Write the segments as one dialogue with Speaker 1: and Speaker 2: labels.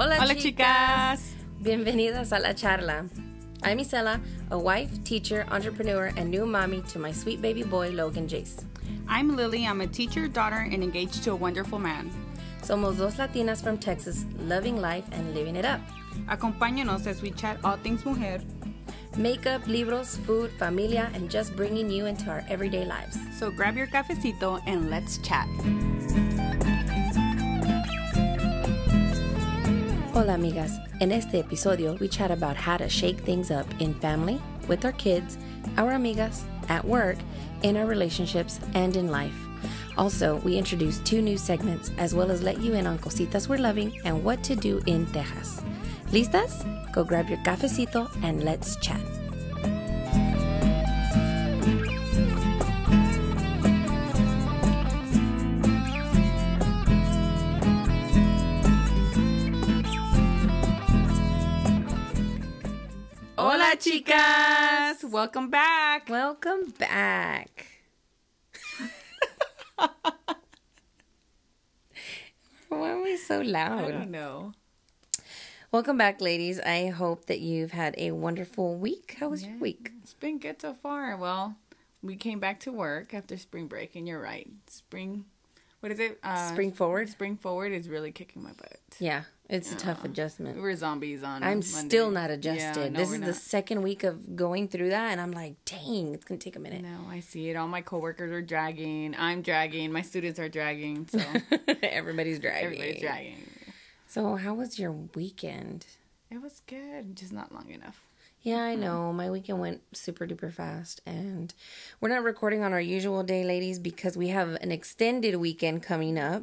Speaker 1: Hola,
Speaker 2: Hola,
Speaker 1: chicas.
Speaker 2: chicas.
Speaker 1: Bienvenidas a la charla. I'm Isela, a wife, teacher, entrepreneur, and new mommy to my sweet baby boy, Logan Jace.
Speaker 2: I'm Lily. I'm a teacher, daughter, and engaged to a wonderful man.
Speaker 1: Somos dos latinas from Texas, loving life and living it up.
Speaker 2: Acompáñanos as we chat all things mujer.
Speaker 1: Makeup, libros, food, familia, and just bringing you into our everyday lives.
Speaker 2: So grab your cafecito and let's chat.
Speaker 1: Hola, amigas. En este episodio, we chat about how to shake things up in family, with our kids, our amigas, at work, in our relationships, and in life. Also, we introduce two new segments as well as let you in on cositas we're loving and what to do in Texas. ¿Listas? Go grab your cafecito and let's chat.
Speaker 2: Chicas. Welcome back.
Speaker 1: Welcome back. Why are we so loud?
Speaker 2: I don't know.
Speaker 1: Welcome back, ladies. I hope that you've had a wonderful week. How was your week?
Speaker 2: It's been good so far. Well, we came back to work after spring break, and you're right. Spring, what is it? Uh,
Speaker 1: Spring forward?
Speaker 2: Spring forward is really kicking my butt.
Speaker 1: Yeah, it's a tough adjustment.
Speaker 2: We
Speaker 1: adjustment.
Speaker 2: were zombies on.
Speaker 1: I'm
Speaker 2: Monday.
Speaker 1: still not
Speaker 2: Yeah,
Speaker 1: adjusted.
Speaker 2: no,
Speaker 1: this is the second week of going through that, and I'm like, dang, it's gonna take a minute.
Speaker 2: No, I see it. All my coworkers are dragging. I'm dragging. My students are dragging. So
Speaker 1: Everybody's dragging.
Speaker 2: everybody's dragging.
Speaker 1: So, how was your weekend?
Speaker 2: It was good, just not long enough.
Speaker 1: Yeah, I mm-hmm. know. My weekend went super duper fast, and we're not recording on our usual day, ladies, because we have an extended weekend coming up.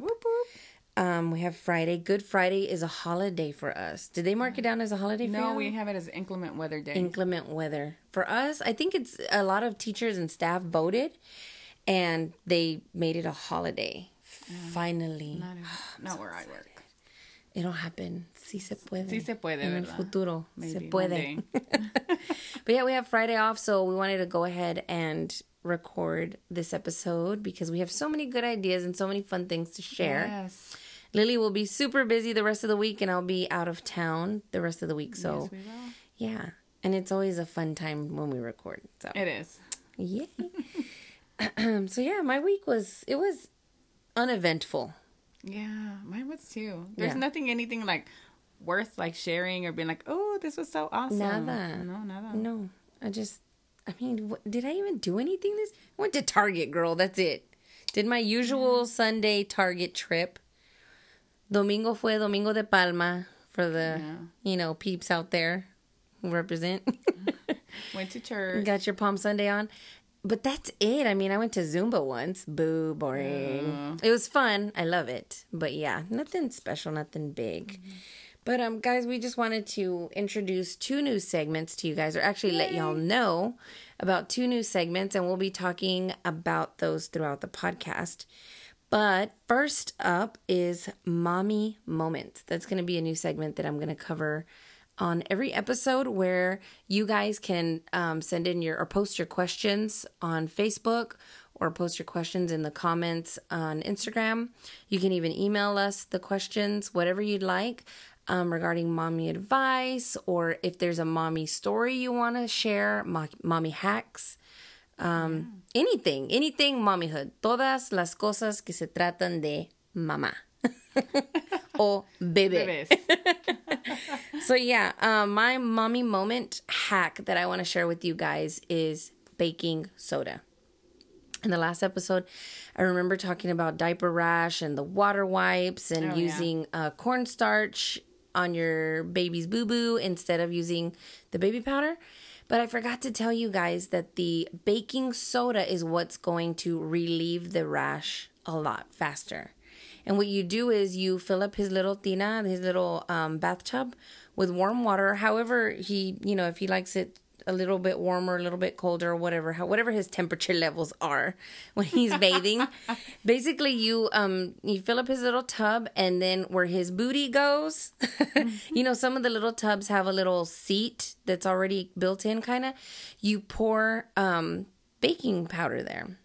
Speaker 1: Um, we have Friday. Good Friday is a holiday for us. Did they mark it down as a holiday for
Speaker 2: No, we have it as inclement weather day.
Speaker 1: inclement weather. For us, I think it's a lot of teachers and staff voted, and they made it a holiday. Finally,
Speaker 2: not, not where I work.
Speaker 1: it'll happen. Sí se puede.
Speaker 2: Sí se puede,
Speaker 1: En el futuro.
Speaker 2: Maybe
Speaker 1: se puede. But yeah, we have Friday off, so we wanted to go ahead and record this episode because we have so many good ideas and so many fun things to share.
Speaker 2: Yes.
Speaker 1: Lily will be super busy the rest of the week, and I'll be out of town the rest of the week. So
Speaker 2: Yes, we
Speaker 1: yeah, and it's always a fun time when we record. So
Speaker 2: It is.
Speaker 1: Yay. so yeah, my week was it was uneventful.
Speaker 2: Yeah, mine was too. There's
Speaker 1: Yeah.
Speaker 2: nothing, anything like worth like sharing or being like, oh, this was so awesome.
Speaker 1: Nada.
Speaker 2: No, nada.
Speaker 1: No, I just, I mean, what, did I even do anything this? I went to Target, girl. That's it. Did my usual Sunday Target trip. Domingo fue Domingo de Palma for the,
Speaker 2: Yeah.
Speaker 1: you know, peeps out there who represent.
Speaker 2: Went to church.
Speaker 1: Got your Palm Sunday on. But that's it. I mean, I went to Zumba once. Boo, boring. It was fun. I love it. But yeah, nothing special, nothing big. But um guys, we just wanted to introduce two new segments to you guys or actually let y'all know about two new segments and we'll be talking about those throughout the podcast. But first up is Mommy Moments. That's going to be a new segment that I'm going to cover on every episode where you guys can um, send in your or post your questions on Facebook or post your questions in the comments on Instagram. You can even email us the questions, whatever you'd like. Um, regarding mommy advice, or if there's a mommy story you want to share, mo- mommy hacks, um, anything, anything mommyhood. Todas las cosas que se tratan de mamá o bebé.
Speaker 2: Bebés.
Speaker 1: So yeah, um, my mommy moment hack that I want to share with you guys is baking soda. In the last episode, I remember talking about diaper rash and the water wipes and
Speaker 2: Oh, yeah.
Speaker 1: using uh, cornstarch on your baby's boo boo instead of using the baby powder. But I forgot to tell you guys that the baking soda is what's going to relieve the rash a lot faster. And what you do is you fill up his little tina, his little um, bathtub, with warm water. However, he, you know, if he likes it a little bit warmer, a little bit colder, or whatever, how, whatever his temperature levels are when he's bathing. Basically, you um you fill up his little tub, and then where his booty goes, you know, some of the little tubs have a little seat that's already built in, kind of. You pour um baking powder there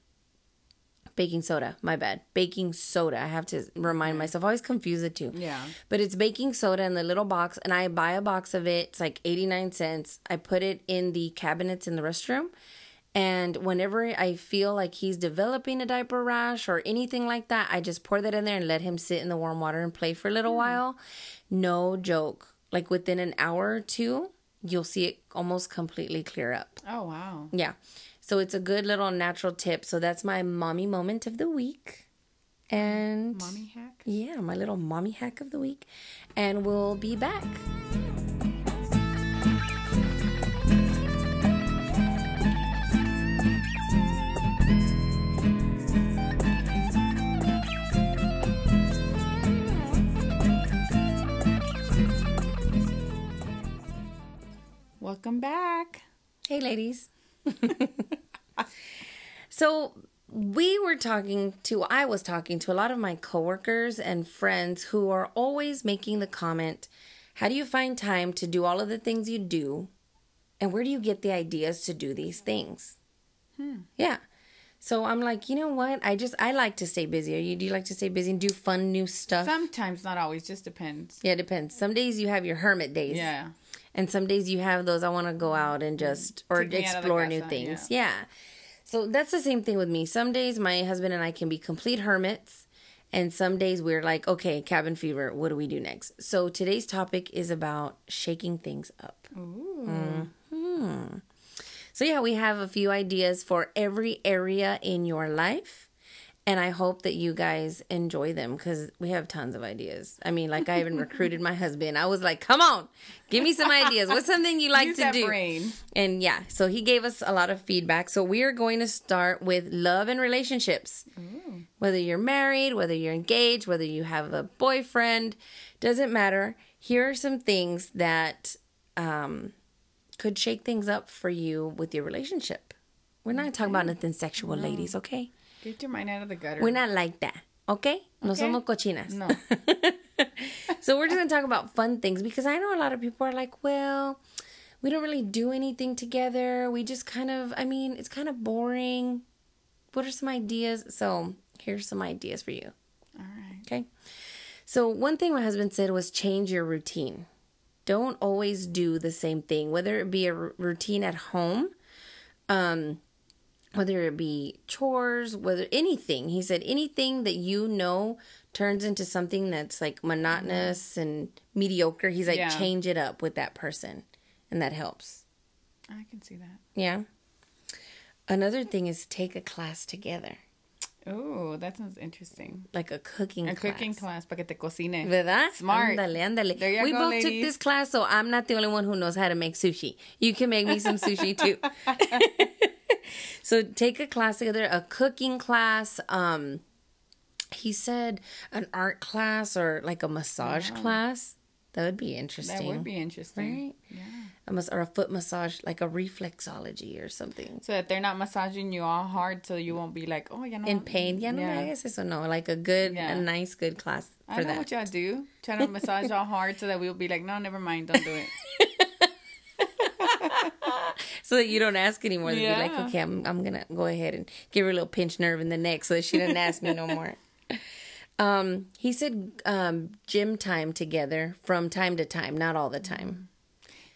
Speaker 1: baking soda. My bad. Baking soda. I have to remind myself. I always confuse the two.
Speaker 2: Yeah.
Speaker 1: But it's baking soda in the little box, and I buy a box of it. It's like 89 cents. I put it in the cabinets in the restroom. And whenever I feel like he's developing a diaper rash or anything like that, I just pour that in there and let him sit in the warm water and play for a little hmm. while. No joke. Like within an hour or two, you'll see it almost completely clear up.
Speaker 2: Oh wow.
Speaker 1: Yeah. So it's a good little natural tip. So that's my mommy moment of the week. And
Speaker 2: Mommy hack.
Speaker 1: yeah, my little mommy hack of the week. And we'll be back.
Speaker 2: Welcome back.
Speaker 1: Hey, ladies. so, we were talking to, I was talking to a lot of my coworkers and friends who are always making the comment How do you find time to do all of the things you do? And where do you get the ideas to do these things? Hmm. Yeah. So I'm like, you know what? I just I like to stay busy. Are you do you like to stay busy and do fun new stuff?
Speaker 2: Sometimes, not always. Just depends.
Speaker 1: yeah, it depends. Some days you have your hermit days.
Speaker 2: Yeah.
Speaker 1: And some days you have those I want to go out and just or
Speaker 2: Take me out of the
Speaker 1: explore new things. Yeah. So that's the same thing with me. Some days my husband and I can be complete hermits and some days we're like, okay, cabin fever, what do we do next? So today's topic is about shaking things up. Mm-hmm. So yeah, we have a few ideas for every area in your life. And I hope that you guys enjoy them because we have tons of ideas. I mean, like I even recruited my husband. I was like, "Come on, give me some ideas. What's something you like
Speaker 2: Use
Speaker 1: to do?"
Speaker 2: brain.
Speaker 1: And yeah, so he gave us a lot of feedback. So we are going to start with love and relationships. Whether you're married, whether you're engaged, whether you have a boyfriend, doesn't matter. Here are some things that um, could shake things up for you with your relationship. We're not talking about nothing sexual, ladies, okay?
Speaker 2: Get your mind out of the gutter.
Speaker 1: We're not like that, okay? No
Speaker 2: Okay.
Speaker 1: somos cochinas.
Speaker 2: No.
Speaker 1: So we're just gonna talk about fun things because I know a lot of people are like, well, we don't really do anything together. We just kind of, I mean, it's kind of boring. What are some ideas? So here's some ideas for you.
Speaker 2: All right.
Speaker 1: Okay. So one thing my husband said was change your routine. Don't always do the same thing, whether it be a r- routine at home, um, whether it be chores, whether anything. He said anything that you know turns into something that's like monotonous and mediocre. He's like,
Speaker 2: Yeah.
Speaker 1: change it up with that person, and that helps.
Speaker 2: I can see that.
Speaker 1: Yeah. Another thing is take a class together,
Speaker 2: Oh, that sounds interesting.
Speaker 1: like a cooking class.
Speaker 2: A
Speaker 1: class.
Speaker 2: cooking class para que te cocine.
Speaker 1: ¿Verdad?
Speaker 2: Smart.
Speaker 1: Ándale, ándale. We
Speaker 2: go,
Speaker 1: both took this class, so I'm not the only one who knows how to make sushi. You can make me some sushi too. so take a class together, a cooking class. Um, he said an art class or like a massage class. That would be interesting.
Speaker 2: That would be interesting.
Speaker 1: Right?
Speaker 2: Yeah.
Speaker 1: A mas- or a foot massage, like a reflexology or something.
Speaker 2: So that they're not massaging you all hard so you won't be like, oh, ya no.
Speaker 1: In pain. Yeah, no, I guess eso no. Like a good,
Speaker 2: Yeah.
Speaker 1: a nice, good class for
Speaker 2: I know
Speaker 1: that.
Speaker 2: what y'all do. Try to massage y'all hard so that we'll be like, no, never mind, don't do it.
Speaker 1: so that you don't ask anymore. They'd be like, okay, I'm, I'm gonna go ahead and give her a little pinch nerve in the neck so that she doesn't ask me no more. Um, he said um, gym time together from time to time, not all the time.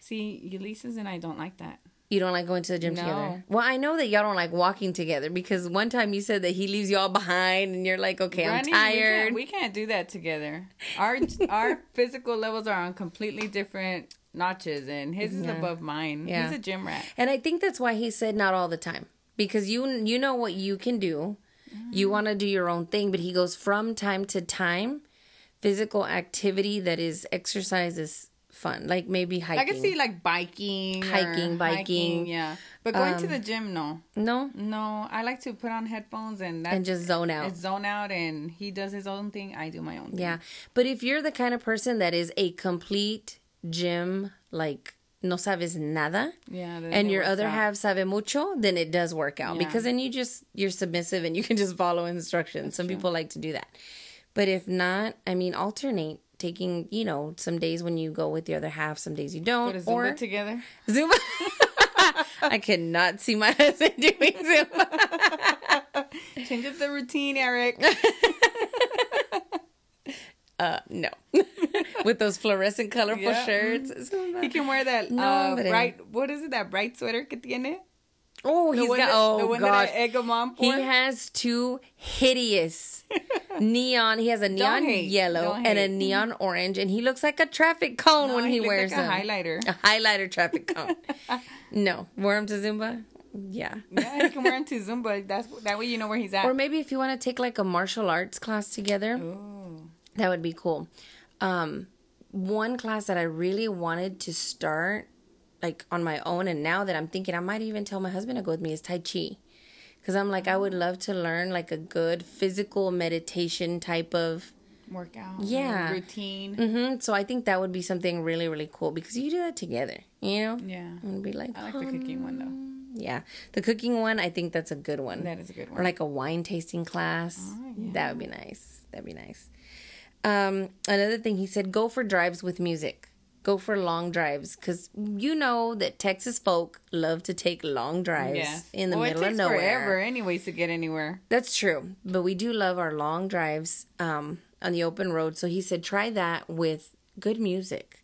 Speaker 2: See, Ulysses and I don't like that.
Speaker 1: You don't like going to the gym
Speaker 2: No.
Speaker 1: together. Well, I know that y'all don't like walking together because one time you said that he leaves you all behind, and you're like, okay, I'm tired.
Speaker 2: We can't, we can't do that together. Our our physical levels are on completely different notches, and his is
Speaker 1: Yeah.
Speaker 2: above mine.
Speaker 1: Yeah.
Speaker 2: He's a gym rat.
Speaker 1: And I think that's why he said not all the time because you you know what you can do. You want to do your own thing, but he goes from time to time. Physical activity that is exercise is fun, like maybe hiking.
Speaker 2: I can see like biking,
Speaker 1: Hiking, biking. Um,
Speaker 2: yeah. But going to the gym, no,
Speaker 1: no,
Speaker 2: no. I like to put on headphones and that's
Speaker 1: and just zone out.
Speaker 2: it's zone out, and he does his own thing. I do my own. Thing.
Speaker 1: Yeah, but if you're the kind of person that is a complete gym, like no sabes nada,
Speaker 2: yeah.
Speaker 1: and your other
Speaker 2: out.
Speaker 1: half sabe mucho, then it does work out
Speaker 2: Yeah.
Speaker 1: because then you just you're submissive and you can just follow instructions. Some people like to do that, but if not, I mean, alternate taking. You know, some days when you go with the other half, some days you don't.
Speaker 2: Put a Zumba
Speaker 1: or
Speaker 2: together.
Speaker 1: Zumba. I cannot see my husband doing Zumba.
Speaker 2: Change up the routine, Eric.
Speaker 1: Uh, no. With those fluorescent colorful
Speaker 2: Yeah.
Speaker 1: shirts.
Speaker 2: He can wear that
Speaker 1: No,
Speaker 2: uh, bright. What is it? That bright sweater que tiene.
Speaker 1: Oh, he's got.
Speaker 2: that-
Speaker 1: Oh
Speaker 2: the one that I egg him on
Speaker 1: he has two hideous neon. He has a neon yellow and a neon orange, and he looks like a traffic cone
Speaker 2: No,
Speaker 1: when he,
Speaker 2: looks
Speaker 1: wears
Speaker 2: like a
Speaker 1: them.
Speaker 2: highlighter.
Speaker 1: A highlighter traffic cone. no, wear him to Zumba. Yeah.
Speaker 2: Yeah, he can wear him to Zumba. That's that way you know where he's at.
Speaker 1: Or maybe if you want to take like a martial arts class together,
Speaker 2: Ooh.
Speaker 1: That would be cool. Um, one class that I really wanted to start, like on my own, and now that I'm thinking I might even tell my husband to go with me is Tai Chi. Because I'm like, I would love to learn like a good physical meditation type of.
Speaker 2: Workout.
Speaker 1: Yeah.
Speaker 2: Routine.
Speaker 1: Mm-hmm. So I think that would be something really, really cool because you do that together, you know?
Speaker 2: Yeah.
Speaker 1: And be like,
Speaker 2: I like the cooking one though.
Speaker 1: yeah. The cooking one, I think that's a good one.
Speaker 2: That is a good one.
Speaker 1: Or like a wine tasting class.
Speaker 2: Oh, yeah.
Speaker 1: That would be nice. That'd be nice. Um, another thing he said, go for drives with music. Go for long drives because you know that Texas folk love to take long drives
Speaker 2: Yeah.
Speaker 1: in the
Speaker 2: well,
Speaker 1: middle
Speaker 2: it takes
Speaker 1: of nowhere.
Speaker 2: forever, anyways, to get anywhere.
Speaker 1: That's true, but we do love our long drives um, on the open road. So he said, try that with good music,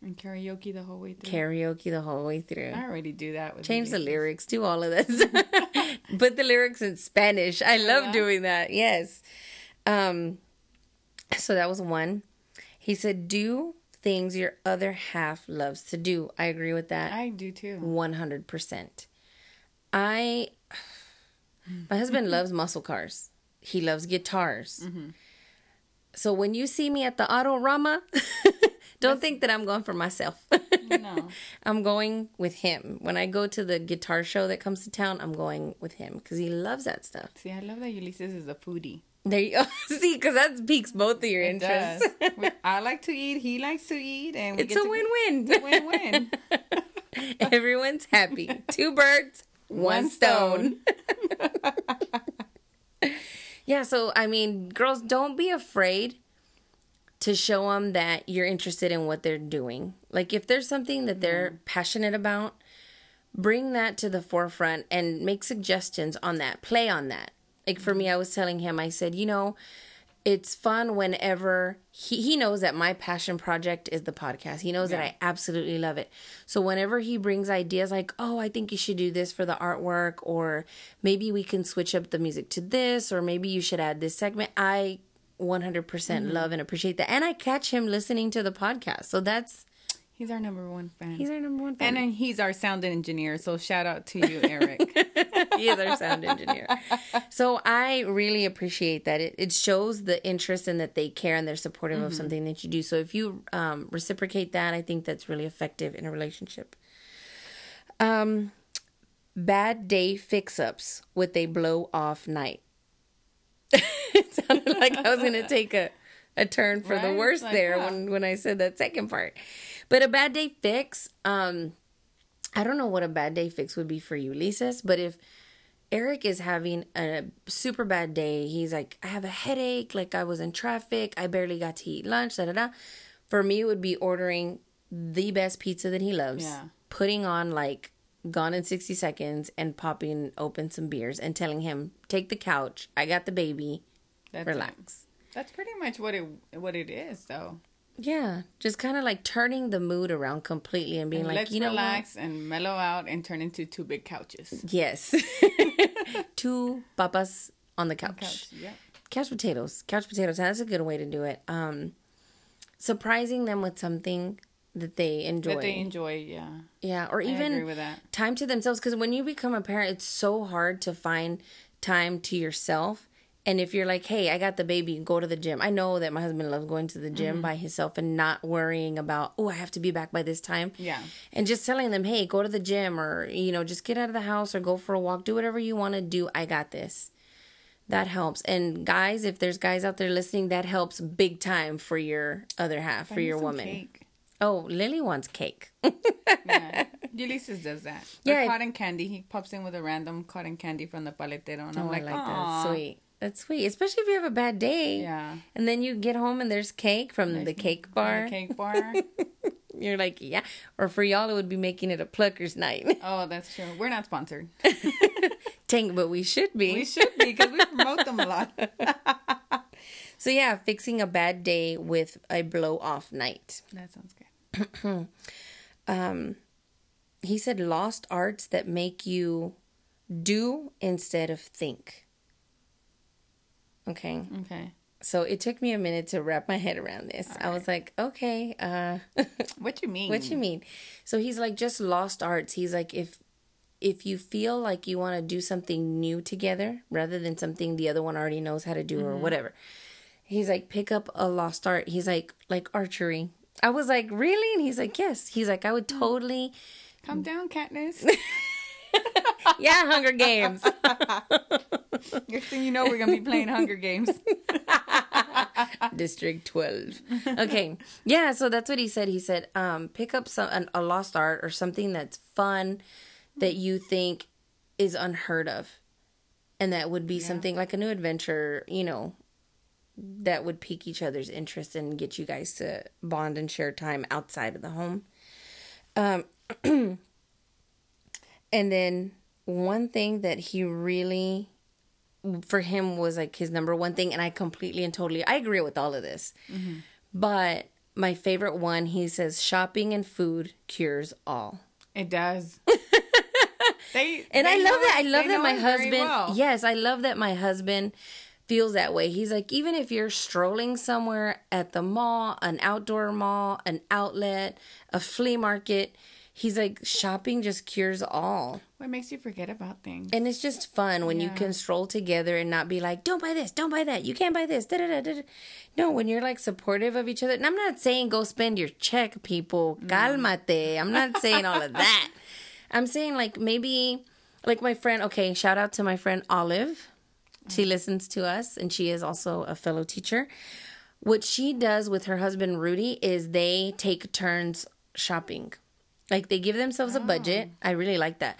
Speaker 2: And karaoke the whole way through.
Speaker 1: karaoke the whole way through.
Speaker 2: I already do that with
Speaker 1: Change the
Speaker 2: Ulysses.
Speaker 1: lyrics, do all of this. Put the lyrics in Spanish. I love
Speaker 2: Yeah.
Speaker 1: doing that. Yes. Um so that was one. He said do things your other half loves to do. I agree with that.
Speaker 2: I do too.
Speaker 1: 100%. I my husband loves muscle cars. He loves guitars.
Speaker 2: Mm-hmm.
Speaker 1: So when you see me at the Autorama, don't think that I'm going for myself.
Speaker 2: No.
Speaker 1: I'm going with him. When I go to the guitar show that comes to town, I'm going with him because he loves that stuff.
Speaker 2: See, I love that Ulysses is a foodie.
Speaker 1: There you go. See, because that piques both of your
Speaker 2: It
Speaker 1: interests.
Speaker 2: does. I like to eat. He likes to eat, and we
Speaker 1: it's
Speaker 2: get
Speaker 1: a
Speaker 2: to-
Speaker 1: win-win.
Speaker 2: It's a win-win.
Speaker 1: Everyone's happy. Two birds, one,
Speaker 2: One
Speaker 1: stone. yeah, so I mean, girls, don't be afraid to show them that you're interested in what they're doing. Like if there's something that they're mm-hmm. passionate about, bring that to the forefront and make suggestions on that. Play on that. Like for me, mm-hmm. I was telling him, I said, you know, it's fun whenever he, he knows that my passion project is the podcast. He knows that I absolutely love it. So whenever he brings ideas like, oh, I think you should do this for the artwork, or maybe we can switch up the music to this, or maybe you should add this segment, I 100%
Speaker 2: Mm-hmm.
Speaker 1: love and appreciate that. And I catch him listening to the podcast. So that's,
Speaker 2: He's our number one fan.
Speaker 1: he's our number one fan.
Speaker 2: and he's our sound engineer. So shout out to you, Eric.
Speaker 1: he is our sound engineer. So I really appreciate that. It, it shows the interest and that they care and they're supportive of something that you do. So if you um, reciprocate that, I think that's really effective in a relationship. Um, bad day fix ups with a blow off night. it sounded like I was going to take a, a turn for the
Speaker 2: Right?
Speaker 1: worst
Speaker 2: Like,
Speaker 1: there
Speaker 2: yeah.
Speaker 1: when, when I said that second part. But a bad day fix, um, I don't know what a bad day fix would be for you, Lisa's, but if Eric is having a super bad day, he's like, I have a headache, like I was in traffic, I barely got to eat lunch, da da da. For me, it would be ordering the best pizza that he loves,
Speaker 2: Yeah.
Speaker 1: putting on like Gone in 60 Seconds and popping open some beers and telling him, Take the couch, I got the baby,
Speaker 2: That's
Speaker 1: relax.
Speaker 2: It. That's pretty much what it what it is, though.
Speaker 1: Yeah, just kind of like turning the mood around completely and being like,
Speaker 2: Let's
Speaker 1: you know what?
Speaker 2: relax and mellow out and turn into two big couches.
Speaker 1: Yes. Two papas on the couch.
Speaker 2: Couch, yeah.
Speaker 1: Couch potatoes. Couch potatoes. That's a good way to do it. Um, surprising them with something that they enjoy.
Speaker 2: That they enjoy, yeah.
Speaker 1: yeah, or even time to themselves. Because when you become a parent, it's so hard to find time to yourself. And if you're like, hey, I got the baby, go to the gym. I know that my husband loves going to the gym
Speaker 2: Mm-hmm.
Speaker 1: by himself and not worrying about, oh, I have to be back by this time.
Speaker 2: Yeah.
Speaker 1: And just telling them, hey, go to the gym or, you know, just get out of the house or go for a walk. Do whatever you want to do. I got this. That helps. And guys, if there's guys out there listening, that helps big time for your other half, for your woman.
Speaker 2: Cake.
Speaker 1: Oh, Lily wants cake.
Speaker 2: Yeah. Ulysses does that.
Speaker 1: Yeah.
Speaker 2: Yeah. cotton candy. He pops in with a random cotton candy from the paletero. And I'm
Speaker 1: oh,
Speaker 2: like,
Speaker 1: I like that. Sweet. That's sweet. Especially if you have a bad day.
Speaker 2: Yeah.
Speaker 1: And then you get home and there's cake from the cake bar.
Speaker 2: The cake bar.
Speaker 1: You're like, yeah. Or for y'all, it would be making it a pluckers night.
Speaker 2: oh, that's true. We're not sponsored.
Speaker 1: Tank, but we should be.
Speaker 2: We should be because we promote them a lot.
Speaker 1: so yeah, fixing a bad day with a blow off night.
Speaker 2: that sounds good.
Speaker 1: um, He said lost arts that make you do instead of think. Okay.
Speaker 2: Okay.
Speaker 1: So it took me a minute to wrap my head around this. I was like, okay, uh
Speaker 2: What you mean?
Speaker 1: what you mean? So he's like just lost arts. He's like if if you feel like you want to do something new together rather than something the other one already knows how to do or whatever. He's like pick up a lost art. He's like like archery. I was like, "Really?" And he's like, "Yes." He's like, "I would totally
Speaker 2: Calm down, Katniss.
Speaker 1: Yeah, Hunger Games."
Speaker 2: Next thing you know, we're gonna be playing Hunger Games.
Speaker 1: District 12. Okay. Yeah, so that's what he said. He said, um, pick up some an, a lost art or something that's fun that you think is unheard of. And that would be something like a new adventure, you know, that would pique each other's interest and get you guys to bond and share time outside of the home. Um and then one thing that he really for him was like his number one thing and i completely and totally i agree with all of this. Mm-hmm. But my favorite one he says shopping and food cures all.
Speaker 2: It does. they
Speaker 1: and
Speaker 2: they
Speaker 1: i love that i love that my husband
Speaker 2: well.
Speaker 1: yes i love that my husband feels that way. He's like even if you're strolling somewhere at the mall an outdoor mall an outlet a flea market he's like shopping just cures all
Speaker 2: What makes you forget about things?
Speaker 1: and it's just fun when you can stroll together and not be like, don't buy this, don't buy that, you can't buy this. Da, da, da, da. da." No, when you're like supportive of each other. And I'm not saying go spend your check, people. Calmate. I'm not saying all of that. I'm saying like maybe, like my friend, okay, shout out to my friend Olive. She mm. listens to us and she is also a fellow teacher. What she does with her husband Rudy is they take turns shopping. Like they give themselves a budget. I really like that.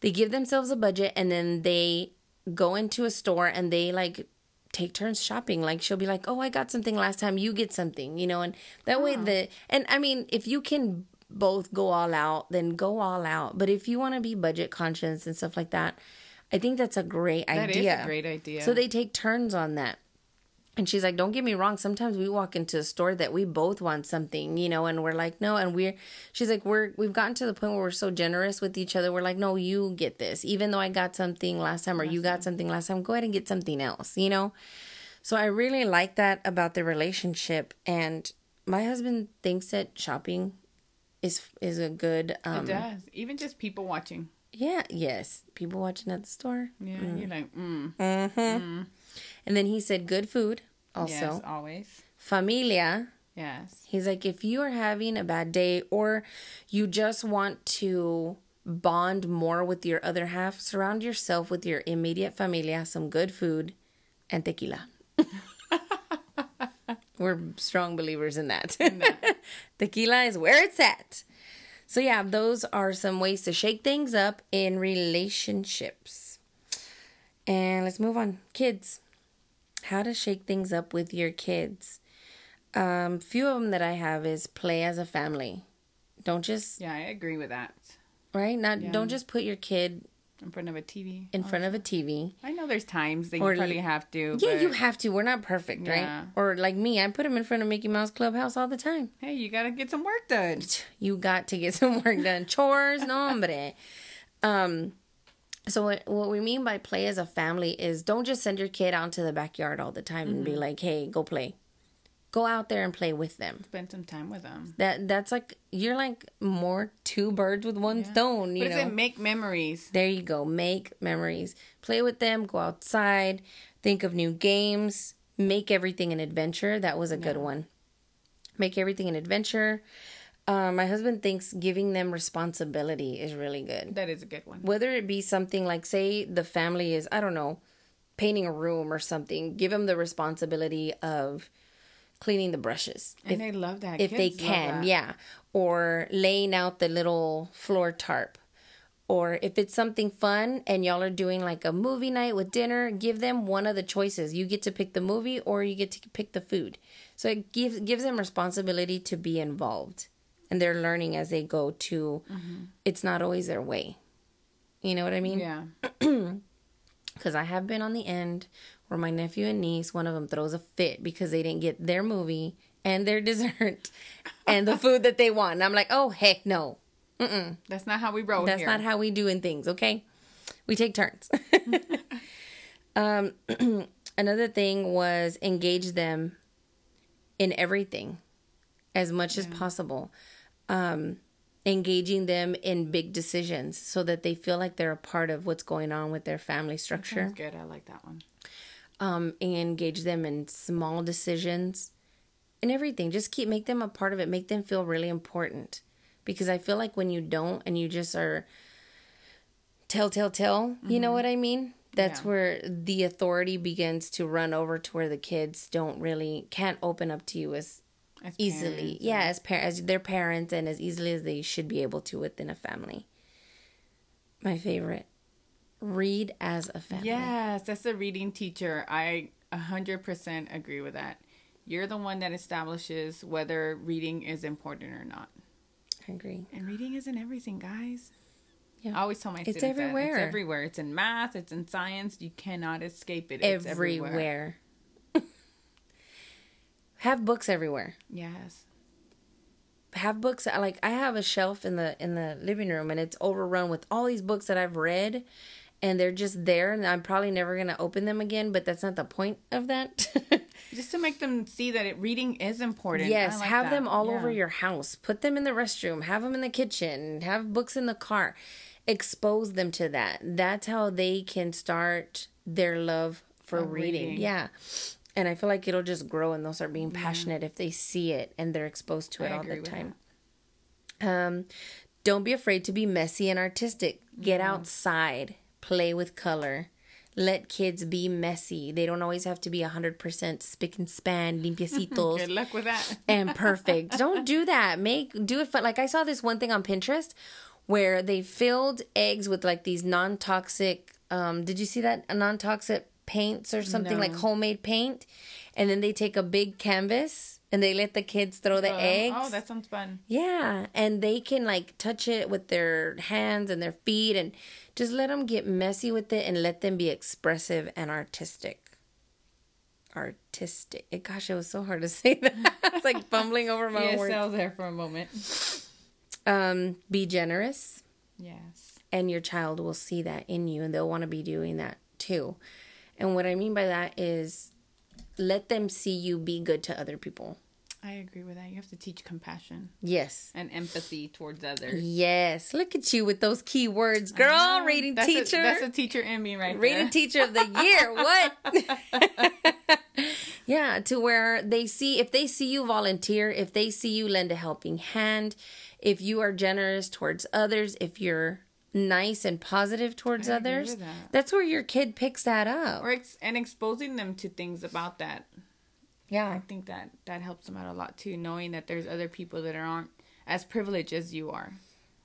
Speaker 1: They give themselves a budget and then they go into a store and they like take turns shopping. Like she'll be like, "Oh, I got something last time. You get something," you know, and that way the and I mean, if you can both go all out, then go all out. But if you want to be budget conscious and stuff like that, I think that's a great
Speaker 2: That
Speaker 1: idea.
Speaker 2: That is a great idea.
Speaker 1: So they take turns on that. And she's like, don't get me wrong. Sometimes we walk into a store that we both want something, you know, and we're like, no. And we're, she's like, we're, we've gotten to the point where we're so generous with each other. We're like, no, you get this. Even though I got something last time or you got something last time, go ahead and get something else, you know? So I really like that about the relationship. And my husband thinks that shopping is, is a good,
Speaker 2: it
Speaker 1: um,
Speaker 2: does. Even just people watching.
Speaker 1: yeah, yes. People watching at the store.
Speaker 2: Yeah, you're like, mm. mm-hmm. mm.
Speaker 1: And then he said good food also.
Speaker 2: Yes, always.
Speaker 1: Familia.
Speaker 2: Yes.
Speaker 1: He's like, if you are having a bad day or you just want to bond more with your other half, surround yourself with your immediate familia, some good food, and tequila. We're strong believers in that. tequila is where it's at. So, yeah, those are some ways to shake things up in relationships. And let's move on. Kids. How to shake things up with your kids um few of them that i have is play as a family don't just
Speaker 2: Yeah, I agree with that.
Speaker 1: right not
Speaker 2: Yeah.
Speaker 1: don't just put your kid
Speaker 2: In front of a TV.
Speaker 1: in front of a tv
Speaker 2: I know there's times that you
Speaker 1: Or-
Speaker 2: probably have to.
Speaker 1: yeah
Speaker 2: but
Speaker 1: you have to we're not perfect right or like me i put him in front of mickey mouse clubhouse all the time
Speaker 2: Hey, you gotta get some work done.
Speaker 1: you got to get some work done chores no hombre um so what, what we mean by play as a family is don't just send your kid out to the backyard all the time and be mm-hmm. like hey go play go out there and play with them
Speaker 2: Spend some time with them.
Speaker 1: that that's like you're like more two birds with one stone you
Speaker 2: But
Speaker 1: know
Speaker 2: make memories?
Speaker 1: There you go. Make memories. Play with them. Go outside. Think of new games. Make everything an adventure. That was a good one. Make everything an adventure. Uh, my husband thinks giving them responsibility is really good.
Speaker 2: That is a good one.
Speaker 1: Whether it be something like, say, the family is, I don't know, painting a room or something, give them the responsibility of cleaning the brushes.
Speaker 2: And they love that.
Speaker 1: if they
Speaker 2: Kids love
Speaker 1: can, yeah. Or laying out the little floor tarp. Or if it's something fun and y'all are doing like a movie night with dinner, give them one of the choices. You get to pick the movie or you get to pick the food. So it gives gives them responsibility to be involved. And they're learning as they go to
Speaker 2: Mm-hmm.
Speaker 1: it's not always their way. You know what I mean?
Speaker 2: Yeah.
Speaker 1: Because I have been on the end where my nephew and niece, one of them throws a fit because they didn't get their movie and their dessert and the food that they want. And I'm like, oh, heck no.
Speaker 2: Mm-mm. That's not how we roll
Speaker 1: That's
Speaker 2: here.
Speaker 1: not how we doing things, okay? We take turns. um, another thing was engage them in everything as much yeah. as possible. Um, engaging them in big decisions so that they feel like they're a part of what's going on with their family structure.
Speaker 2: good. I like that one.
Speaker 1: Um, and engage them in small decisions and everything. Just keep make them a part of it. Make them feel really important. Because I feel like when you don't and you just are tell, tell, tell, mm-hmm. you know mm-hmm. what I mean? That's yeah. where the authority begins to run over to where the kids don't really can't open up to you as as easily yeah as par- as their parents and as easily as they should be able to within a family my favorite read as a family
Speaker 2: yes that's a reading teacher i 100% agree with that you're the one that establishes whether reading is important or not
Speaker 1: i agree
Speaker 2: and reading isn't everything guys yeah. I always tell my
Speaker 1: it's
Speaker 2: students
Speaker 1: everywhere.
Speaker 2: That. It's everywhere. It's in math. It's in science. You cannot escape it. It's everywhere. everywhere.
Speaker 1: Have books everywhere.
Speaker 2: Yes.
Speaker 1: Have books like I have a shelf in the in the living room and it's overrun with all these books that I've read and they're just there and I'm probably never going to open them again, but that's not the point of that.
Speaker 2: just to make them see that it, reading is important.
Speaker 1: Yes, like have that. them all yeah. over your house. Put them in the restroom, have them in the kitchen, have books in the car. Expose them to that. That's how they can start their love for reading. reading. Yeah and I feel like it'll just grow and they'll start being passionate yeah. if they see it and they're exposed to it I all the time. Um, don't be afraid to be messy and artistic. Get yeah. outside, play with color. Let kids be messy. They don't always have to be 100% spick and span, limpiecitos.
Speaker 2: Good luck with that.
Speaker 1: and perfect. Don't do that. Make do it fun. Like I saw this one thing on Pinterest where they filled eggs with like these non-toxic um did you see that a non-toxic paints or something no. like homemade paint, and then they take a big canvas and they let the kids throw the eggs.
Speaker 2: Oh, that sounds fun.
Speaker 1: Yeah, and they can like touch it with their hands and their feet and just let them get messy with it and let them be expressive and artistic. Artistic. Gosh, it was so hard to say that. it's like fumbling over my
Speaker 2: yes,
Speaker 1: words.
Speaker 2: I was there for a moment.
Speaker 1: Um, be generous.
Speaker 2: Yes.
Speaker 1: And your child will see that in you and they'll want to be doing that too. And what I mean by that is let them see you be good to other people.
Speaker 2: I agree with that. You have to teach compassion.
Speaker 1: Yes.
Speaker 2: And empathy towards others.
Speaker 1: Yes. Look at you with those key words, girl. Reading
Speaker 2: that's
Speaker 1: teacher.
Speaker 2: A, that's a teacher in me right
Speaker 1: Reading there. teacher of the year. What? yeah, to where they see if they see you volunteer, if they see you lend a helping hand, if you are generous towards others, if you're nice and positive towards others, that. that's where your kid picks that up.
Speaker 2: Or ex- and exposing them to things about that.
Speaker 1: Yeah,
Speaker 2: I think that that helps them out a lot too, knowing that there's other people that aren't as privileged as you are.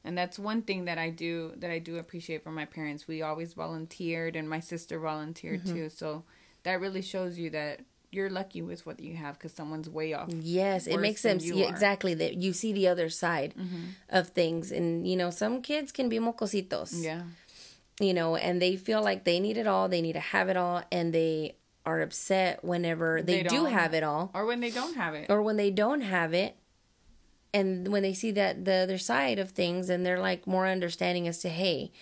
Speaker 2: And that's one thing that I do that I do appreciate from my parents. We always volunteered and my sister volunteered mm-hmm. too. So that really shows you that you're lucky with what you have because someone's way off.
Speaker 1: Yes, it makes sense. see exactly that you see the other side mm-hmm. of things, and you know some kids can be mocositos.
Speaker 2: Yeah,
Speaker 1: you know, and they feel like they need it all, they need to have it all, and they are upset whenever they, they do have it all,
Speaker 2: or when they don't have it,
Speaker 1: or when they don't have it. And when they see that the other side of things, and they're like more understanding as to, hey,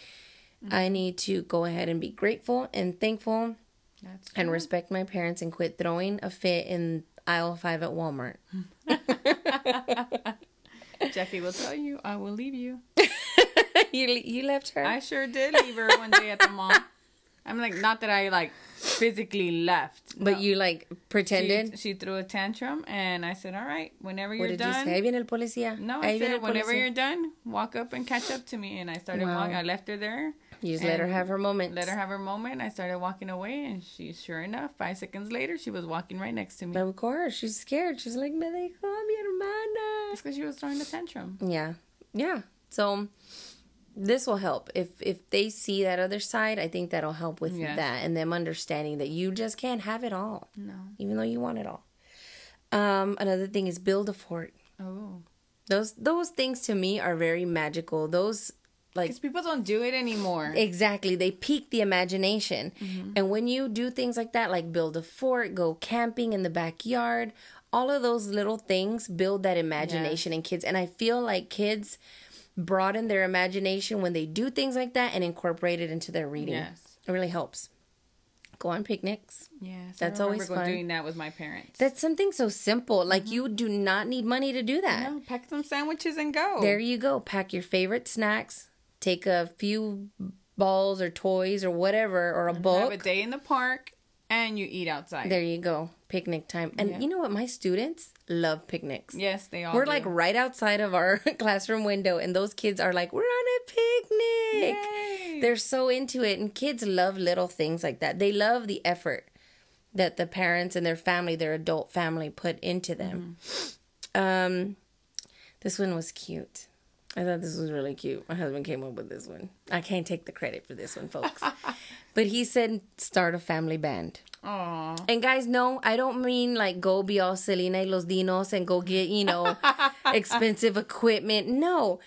Speaker 1: mm-hmm. I need to go ahead and be grateful and thankful and respect my parents and quit throwing a fit in aisle five at Walmart.
Speaker 2: Jackie will tell you, I will leave you.
Speaker 1: you you left her.
Speaker 2: I sure did leave her one day at the mall. I'm like, not that I like physically left,
Speaker 1: but no. you like pretended.
Speaker 2: She, she, threw a tantrum, and I said, "All right, whenever you're
Speaker 1: what did
Speaker 2: done."
Speaker 1: You say? Ahí viene el policía.
Speaker 2: No, I Ahí said, "Whenever policía. you're done, walk up and catch up to me." And I started wow. walking. I left her there,
Speaker 1: you just let her have her moment.
Speaker 2: Let her have her moment. I started walking away, and she, sure enough, five seconds later, she was walking right next to me.
Speaker 1: Of course, she's scared. She's like, "Me dejó mi hermana."
Speaker 2: It's because she was throwing a tantrum.
Speaker 1: Yeah, yeah. So this will help if if they see that other side. I think that'll help with yes. that and them understanding that you just can't have it all.
Speaker 2: No,
Speaker 1: even though you want it all. Um, another thing is build a fort.
Speaker 2: Oh,
Speaker 1: those those things to me are very magical. Those like
Speaker 2: Because people don't do it anymore.
Speaker 1: Exactly. They pique the imagination.
Speaker 2: Mm-hmm.
Speaker 1: And when you do things like that, like build a fort, go camping in the backyard, all of those little things build that imagination in kids. And I feel like kids broaden their imagination when they do things like that and incorporate it into their reading.
Speaker 2: Yes.
Speaker 1: It really helps. Go on picnics.
Speaker 2: yes,
Speaker 1: That's always fun.
Speaker 2: doing that with my parents.
Speaker 1: That's something so simple. Like you do not need money to do that.
Speaker 2: no, pack some sandwiches and go.
Speaker 1: There you go. Pack your favorite snacks, take a few balls or toys or whatever or a book.
Speaker 2: Have a day in the park, and you eat outside.
Speaker 1: There you go. Picnic time. And
Speaker 2: Yeah.
Speaker 1: you know what? My students love picnics.
Speaker 2: yes, they all.
Speaker 1: We're
Speaker 2: do.
Speaker 1: like right outside of our classroom window, and those kids are like, We're on a picnic.
Speaker 2: Yay.
Speaker 1: They're so into it. And kids love little things like that. They love the effort that the parents and their family, their adult family, put into them. Um, this one was cute. I thought this was really cute. My husband came up with this one. I can't take the credit for this one, folks. but he said, start a family band.
Speaker 2: Aw.
Speaker 1: And guys, no, I don't mean like go be all Selena y los Dinos and go get, you know, expensive equipment. No.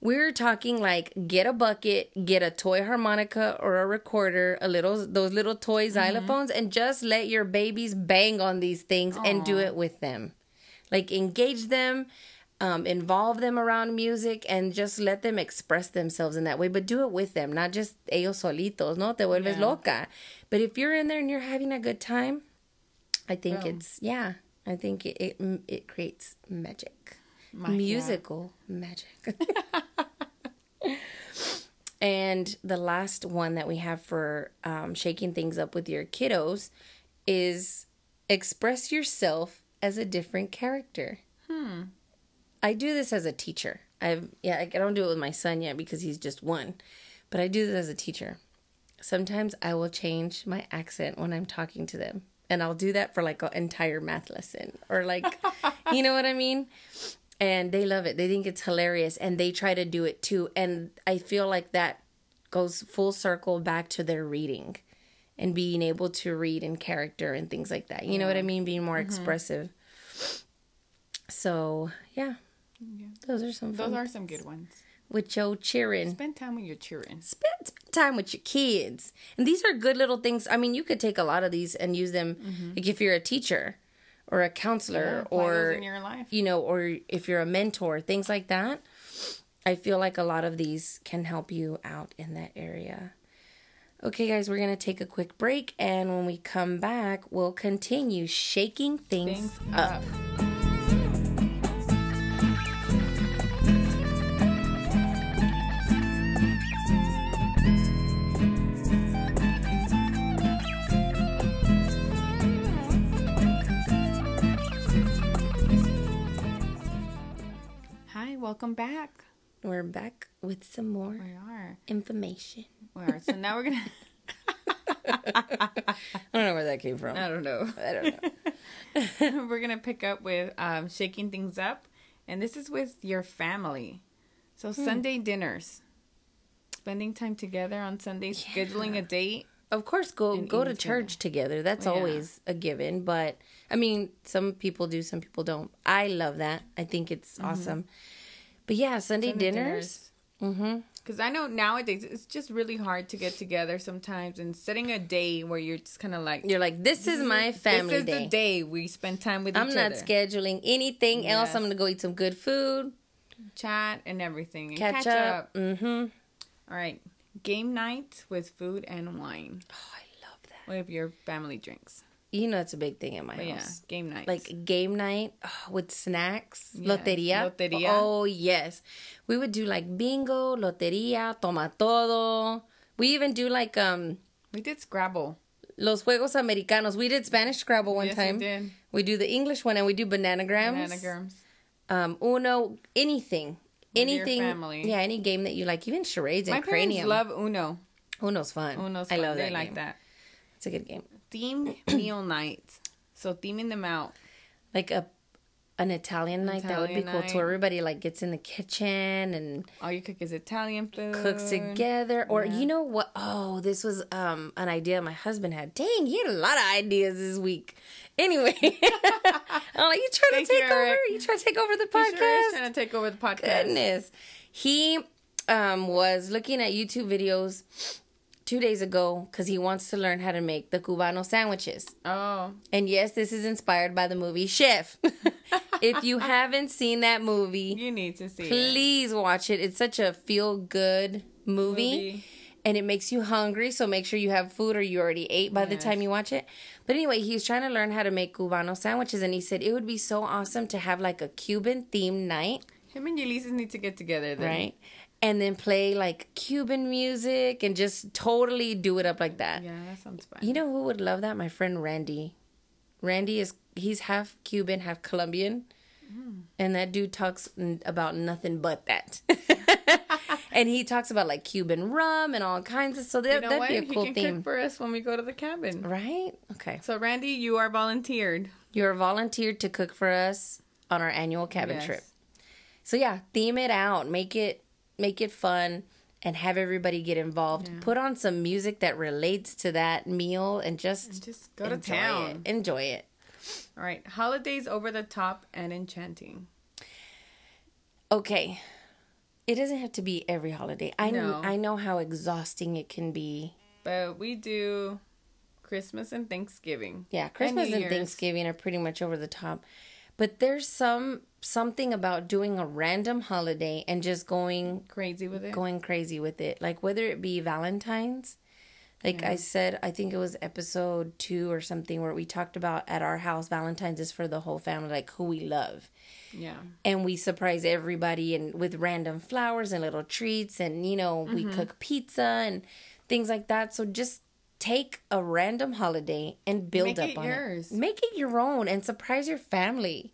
Speaker 1: We're talking like get a bucket, get a toy harmonica or a recorder, a little those little toy mm-hmm. xylophones, and just let your babies bang on these things and do it with them. Like engage them, um, involve them around music, and just let them express themselves in that way. But do it with them, not just ellos solitos. No, te vuelves
Speaker 2: Yeah.
Speaker 1: loca. But if you're in there and you're having a good time, I think
Speaker 2: Boom.
Speaker 1: it's yeah. I think it it, it creates magic,
Speaker 2: Magia.
Speaker 1: musical magic. and the last one that we have for um, shaking things up with your kiddos is express yourself as a different character. Hmm. I do this as a teacher. I've yeah, I don't do it with my son yet because he's just one, but I do this as a teacher. Sometimes I will change my accent when I'm talking to them, and I'll do that for like an entire math lesson or like, you know what I mean? And they love it. They think it's hilarious, and they try to do it too. And I feel like that goes full circle back to their reading and being able to read in character and things like that. You know what I mean? Being more mm-hmm. expressive. So yeah, those are some
Speaker 2: Those are some good ones.
Speaker 1: with your cheering.
Speaker 2: Spend time with your children.
Speaker 1: Spend, spend time with your kids, and these are good little things. I mean, you could take a lot of these and use them, mm-hmm. like if you're a teacher or a counselor
Speaker 2: those
Speaker 1: or
Speaker 2: in your life.
Speaker 1: you know, or if you're a mentor, things like that. I feel like a lot of these can help you out in that area. Okay, guys, we're going to take a quick break, and when we come back, we'll continue shaking things,
Speaker 2: Things
Speaker 1: up.
Speaker 2: up. Welcome back.
Speaker 1: We're back with some more
Speaker 2: We are.
Speaker 1: information.
Speaker 2: We are. So now we're gonna.
Speaker 1: I don't know where that came from.
Speaker 2: I don't know.
Speaker 1: I don't know.
Speaker 2: we're gonna pick up with um, shaking things up, and this is with your family. So
Speaker 1: Hmm.
Speaker 2: Sunday dinners, spending time together on Sundays, scheduling a date.
Speaker 1: Of course, go
Speaker 2: And
Speaker 1: go to church together. That's
Speaker 2: Yeah.
Speaker 1: always a given. But I mean, some people do, some people don't. I love that. I think it's awesome. But yeah, Sunday,
Speaker 2: Sunday
Speaker 1: dinners. Mm-hmm.
Speaker 2: Because I know nowadays it's just really hard to get together sometimes, and setting a day where you're just kind of like,
Speaker 1: You're like, this, is my family
Speaker 2: This is
Speaker 1: day.
Speaker 2: the day we spend time with
Speaker 1: I'm
Speaker 2: each
Speaker 1: not
Speaker 2: other,
Speaker 1: scheduling anything else. I'm gonna go eat some good food,
Speaker 2: chat and everything, and
Speaker 1: catch, up. Mm-hmm.
Speaker 2: All right, game night with food and wine.
Speaker 1: Oh, I love that.
Speaker 2: With your family drinks.
Speaker 1: You know, it's a big thing in my
Speaker 2: But yeah,
Speaker 1: house.
Speaker 2: game night.
Speaker 1: Like game night with snacks,
Speaker 2: Yes,
Speaker 1: loteria.
Speaker 2: loteria.
Speaker 1: Oh yes, we would do like bingo, loteria, toma todo. We even do like um
Speaker 2: we did Scrabble.
Speaker 1: los juegos americanos. We did Spanish Scrabble one
Speaker 2: yes,
Speaker 1: time.
Speaker 2: we did.
Speaker 1: We do the English one and we do bananagrams.
Speaker 2: Bananagrams.
Speaker 1: Um, Uno, anything.
Speaker 2: With your
Speaker 1: anything.
Speaker 2: family.
Speaker 1: Yeah, any game that you like, even charades
Speaker 2: My parents
Speaker 1: cranium.
Speaker 2: love Uno.
Speaker 1: Uno's fun.
Speaker 2: Uno's
Speaker 1: I
Speaker 2: fun.
Speaker 1: love
Speaker 2: they
Speaker 1: that
Speaker 2: like
Speaker 1: game.
Speaker 2: that.
Speaker 1: It's a good game.
Speaker 2: Themed meal night. So theming them out.
Speaker 1: Like a an Italian night that would be cool
Speaker 2: night.
Speaker 1: too. Everybody like gets in the kitchen and
Speaker 2: All you cook is Italian food.
Speaker 1: cooks together. Or you know what? Oh, this was um an idea my husband had. Dang, he had a lot of ideas this week. Anyway, I'm like, you trying
Speaker 2: Thank
Speaker 1: to
Speaker 2: you,
Speaker 1: take over?
Speaker 2: Eric.
Speaker 1: You trying to take over the podcast?
Speaker 2: sure trying to take over the podcast.
Speaker 1: Goodness, he um, was looking at YouTube videos two days ago because he wants to learn how to make the Cubano sandwiches.
Speaker 2: Oh,
Speaker 1: And yes, this is inspired by the movie Chef. if you haven't seen that movie,
Speaker 2: you need to see it.
Speaker 1: please watch it. It's such a feel good movie.
Speaker 2: Movie.
Speaker 1: And it makes you hungry, so make sure you have food or you already ate by the time you watch it. But anyway, he was trying to learn how to make Cubano sandwiches, and he said it would be so awesome to have like a Cuban themed night
Speaker 2: Him and Ulysses need to get together then.
Speaker 1: right? And then play like Cuban music and just totally do it up like that.
Speaker 2: Yeah, that sounds fun.
Speaker 1: You know who would love that? My friend Randy. Randy is he's half Cuban, half Colombian. Mm. And that dude talks n- about nothing but that. and he talks about like Cuban rum and all kinds of so that,
Speaker 2: you know
Speaker 1: that'd
Speaker 2: what?
Speaker 1: be a cool he
Speaker 2: can
Speaker 1: theme.
Speaker 2: cook for us when we go to the cabin.
Speaker 1: right? Okay.
Speaker 2: So, Randy, you are volunteered.
Speaker 1: You're volunteered to cook for us on our annual cabin
Speaker 2: Yes.
Speaker 1: trip. So yeah, theme it out, make it make it fun and have everybody get involved. Put on some music that relates to that meal and just
Speaker 2: Just go to town.
Speaker 1: it. Enjoy it.
Speaker 2: All right. Holidays over the top and enchanting.
Speaker 1: Okay. It doesn't have to be every holiday. I
Speaker 2: No.
Speaker 1: I know how exhausting it can be.
Speaker 2: But we do Christmas and Thanksgiving.
Speaker 1: Yeah, Christmas
Speaker 2: New
Speaker 1: and, Thanksgiving are pretty much over the top. But there's some something about doing a random holiday and just going
Speaker 2: Crazy with it.
Speaker 1: going crazy with it. Like whether it be Valentine's, like I said, I think it was episode two or something where we talked about at our house, Valentine's is for the whole family, like who we love.
Speaker 2: Yeah.
Speaker 1: And we surprise everybody and with random flowers and little treats and you know, we
Speaker 2: Mm-hmm.
Speaker 1: cook pizza and things like that. So just take a random holiday and build
Speaker 2: Make
Speaker 1: up on
Speaker 2: yours.
Speaker 1: it. Make it your own and surprise your family.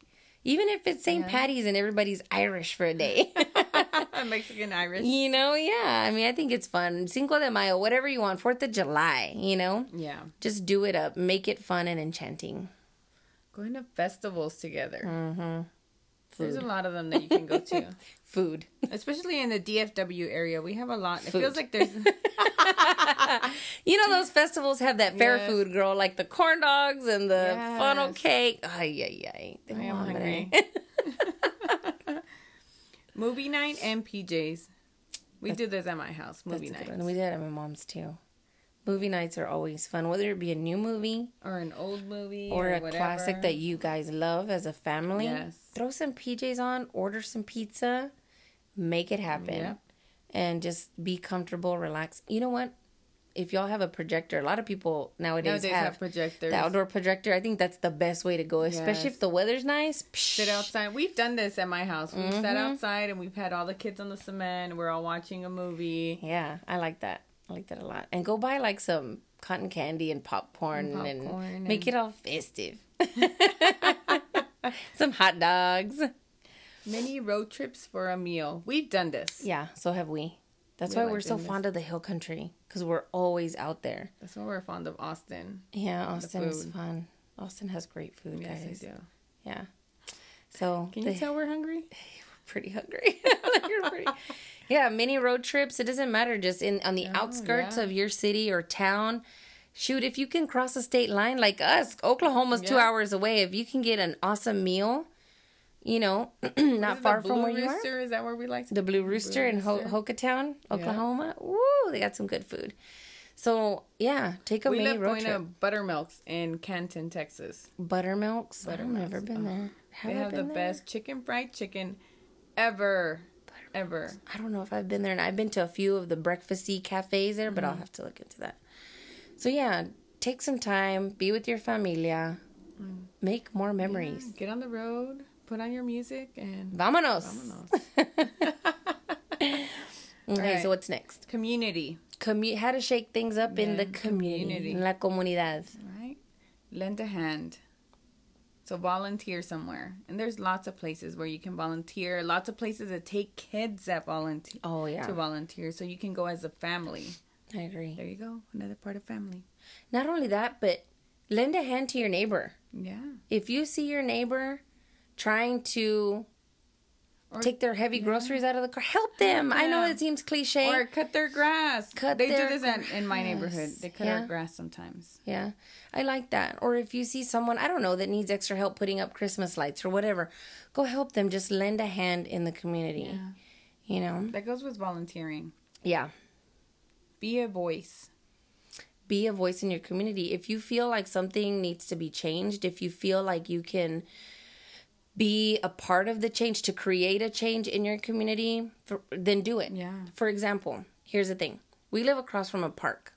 Speaker 1: Even if it's St. Patty's and everybody's Irish for a day.
Speaker 2: Mexican Irish.
Speaker 1: You know, yeah. I mean, I think it's fun. Cinco de Mayo, whatever you want. Fourth of July, you know?
Speaker 2: Yeah.
Speaker 1: Just do it up. Make it fun and enchanting.
Speaker 2: Going to festivals together.
Speaker 1: Mm-hmm.
Speaker 2: There's a lot of them that you can go to.
Speaker 1: Food.
Speaker 2: Especially in the DFW area. We have a lot. It feels like there's
Speaker 1: You know, those festivals have that fair
Speaker 2: Yes.
Speaker 1: food, girl, like the corn dogs and the funnel cake. Ay, ay, ay.
Speaker 2: I am hungry. movie night and PJs. We do this at my house. Movie
Speaker 1: That's a good
Speaker 2: nights.
Speaker 1: one. We did it at my mom's too. Movie nights are always fun, whether it be a new movie
Speaker 2: Or an old movie.
Speaker 1: or
Speaker 2: Or,
Speaker 1: a
Speaker 2: whatever.
Speaker 1: classic that you guys love as a family.
Speaker 2: Yes.
Speaker 1: Throw some PJs on, order some pizza, make it happen.
Speaker 2: Yep.
Speaker 1: And just be comfortable, relax. You know what? If y'all have a projector, a lot of people nowadays,
Speaker 2: Nowadays
Speaker 1: have,
Speaker 2: have projectors.
Speaker 1: the outdoor projector. I think that's the best way to go, especially
Speaker 2: Yes.
Speaker 1: if the weather's nice.
Speaker 2: Sit outside. We've done this at my house. We've sat
Speaker 1: Mm-hmm.
Speaker 2: outside and we've had all the kids on the cement. We're all watching a movie.
Speaker 1: Yeah, I like that. I like that a lot. And go buy like some cotton candy and popcorn and,
Speaker 2: And popcorn
Speaker 1: make it all festive. some hot dogs.
Speaker 2: Many road trips for a meal. We've done this.
Speaker 1: Yeah, so have we. That's
Speaker 2: We
Speaker 1: why
Speaker 2: like
Speaker 1: we're so
Speaker 2: this.
Speaker 1: fond of the hill country because we're always out there.
Speaker 2: That's why we're fond of Austin.
Speaker 1: Yeah, Austin is fun. Austin has great food,
Speaker 2: Yes,
Speaker 1: guys.
Speaker 2: Do.
Speaker 1: Yeah. So
Speaker 2: Can you
Speaker 1: the-
Speaker 2: tell we're hungry?
Speaker 1: We're pretty hungry. You're pretty. Yeah, mini road trips. It doesn't matter. Just in on the outskirts
Speaker 2: yeah.
Speaker 1: of your city or town. Shoot, if you can cross a state line like us, Oklahoma's two hours away. If you can get an awesome meal, you know, not far from
Speaker 2: Blue
Speaker 1: where you are.
Speaker 2: Rooster? Is that where we like to
Speaker 1: The Blue Rooster in Ho-
Speaker 2: Rooster.
Speaker 1: Hochatown, Oklahoma. Woo, they got some good food. So yeah, take a
Speaker 2: We
Speaker 1: mini
Speaker 2: love
Speaker 1: road
Speaker 2: going
Speaker 1: trip.
Speaker 2: to Buttermilks in Canton, Texas.
Speaker 1: Buttermilks. I've
Speaker 2: Buttermilks.
Speaker 1: never been uh-huh. there. Have
Speaker 2: They
Speaker 1: I
Speaker 2: have the
Speaker 1: there?
Speaker 2: best chicken fried chicken ever. Ever.
Speaker 1: I don't know if I've been there, and I've been to a few of the breakfasty cafes there, but I'll
Speaker 2: Mm-hmm.
Speaker 1: have to look into that. So yeah, take some time, be with your familia,
Speaker 2: Mm.
Speaker 1: make more memories.
Speaker 2: Get on the road, put on your music, and
Speaker 1: Vámonos. Vámonos. okay,
Speaker 2: Alright.
Speaker 1: so what's next?
Speaker 2: community.
Speaker 1: Commu- how to shake things up in the community,
Speaker 2: community.
Speaker 1: in la comunidad.
Speaker 2: right? Lend a hand. So volunteer somewhere. And there's lots of places where you can volunteer. Lots of places that take kids that volunteer
Speaker 1: Oh yeah,
Speaker 2: to volunteer. So you can go as a family.
Speaker 1: I agree.
Speaker 2: There you go. Another part of family.
Speaker 1: Not only that, but lend a hand to your neighbor.
Speaker 2: Yeah.
Speaker 1: If you see your neighbor trying to
Speaker 2: Or-
Speaker 1: take their heavy groceries out of the car, help them. I know it seems cliche.
Speaker 2: Or cut their grass.
Speaker 1: Cut
Speaker 2: they do this at, in my neighborhood. They cut
Speaker 1: Yeah.
Speaker 2: our grass sometimes.
Speaker 1: Yeah, I like that. Or if you see someone, I don't know, that needs extra help putting up Christmas lights or whatever, go help them. Just lend a hand in the community.
Speaker 2: Yeah.
Speaker 1: You know?
Speaker 2: That goes with volunteering.
Speaker 1: Yeah.
Speaker 2: Be a voice.
Speaker 1: Be a voice in your community. If you feel like something needs to be changed, if you feel like you can be a part of the change to create a change in your community, for, then do it.
Speaker 2: Yeah.
Speaker 1: For example, here's the thing we live across from a park.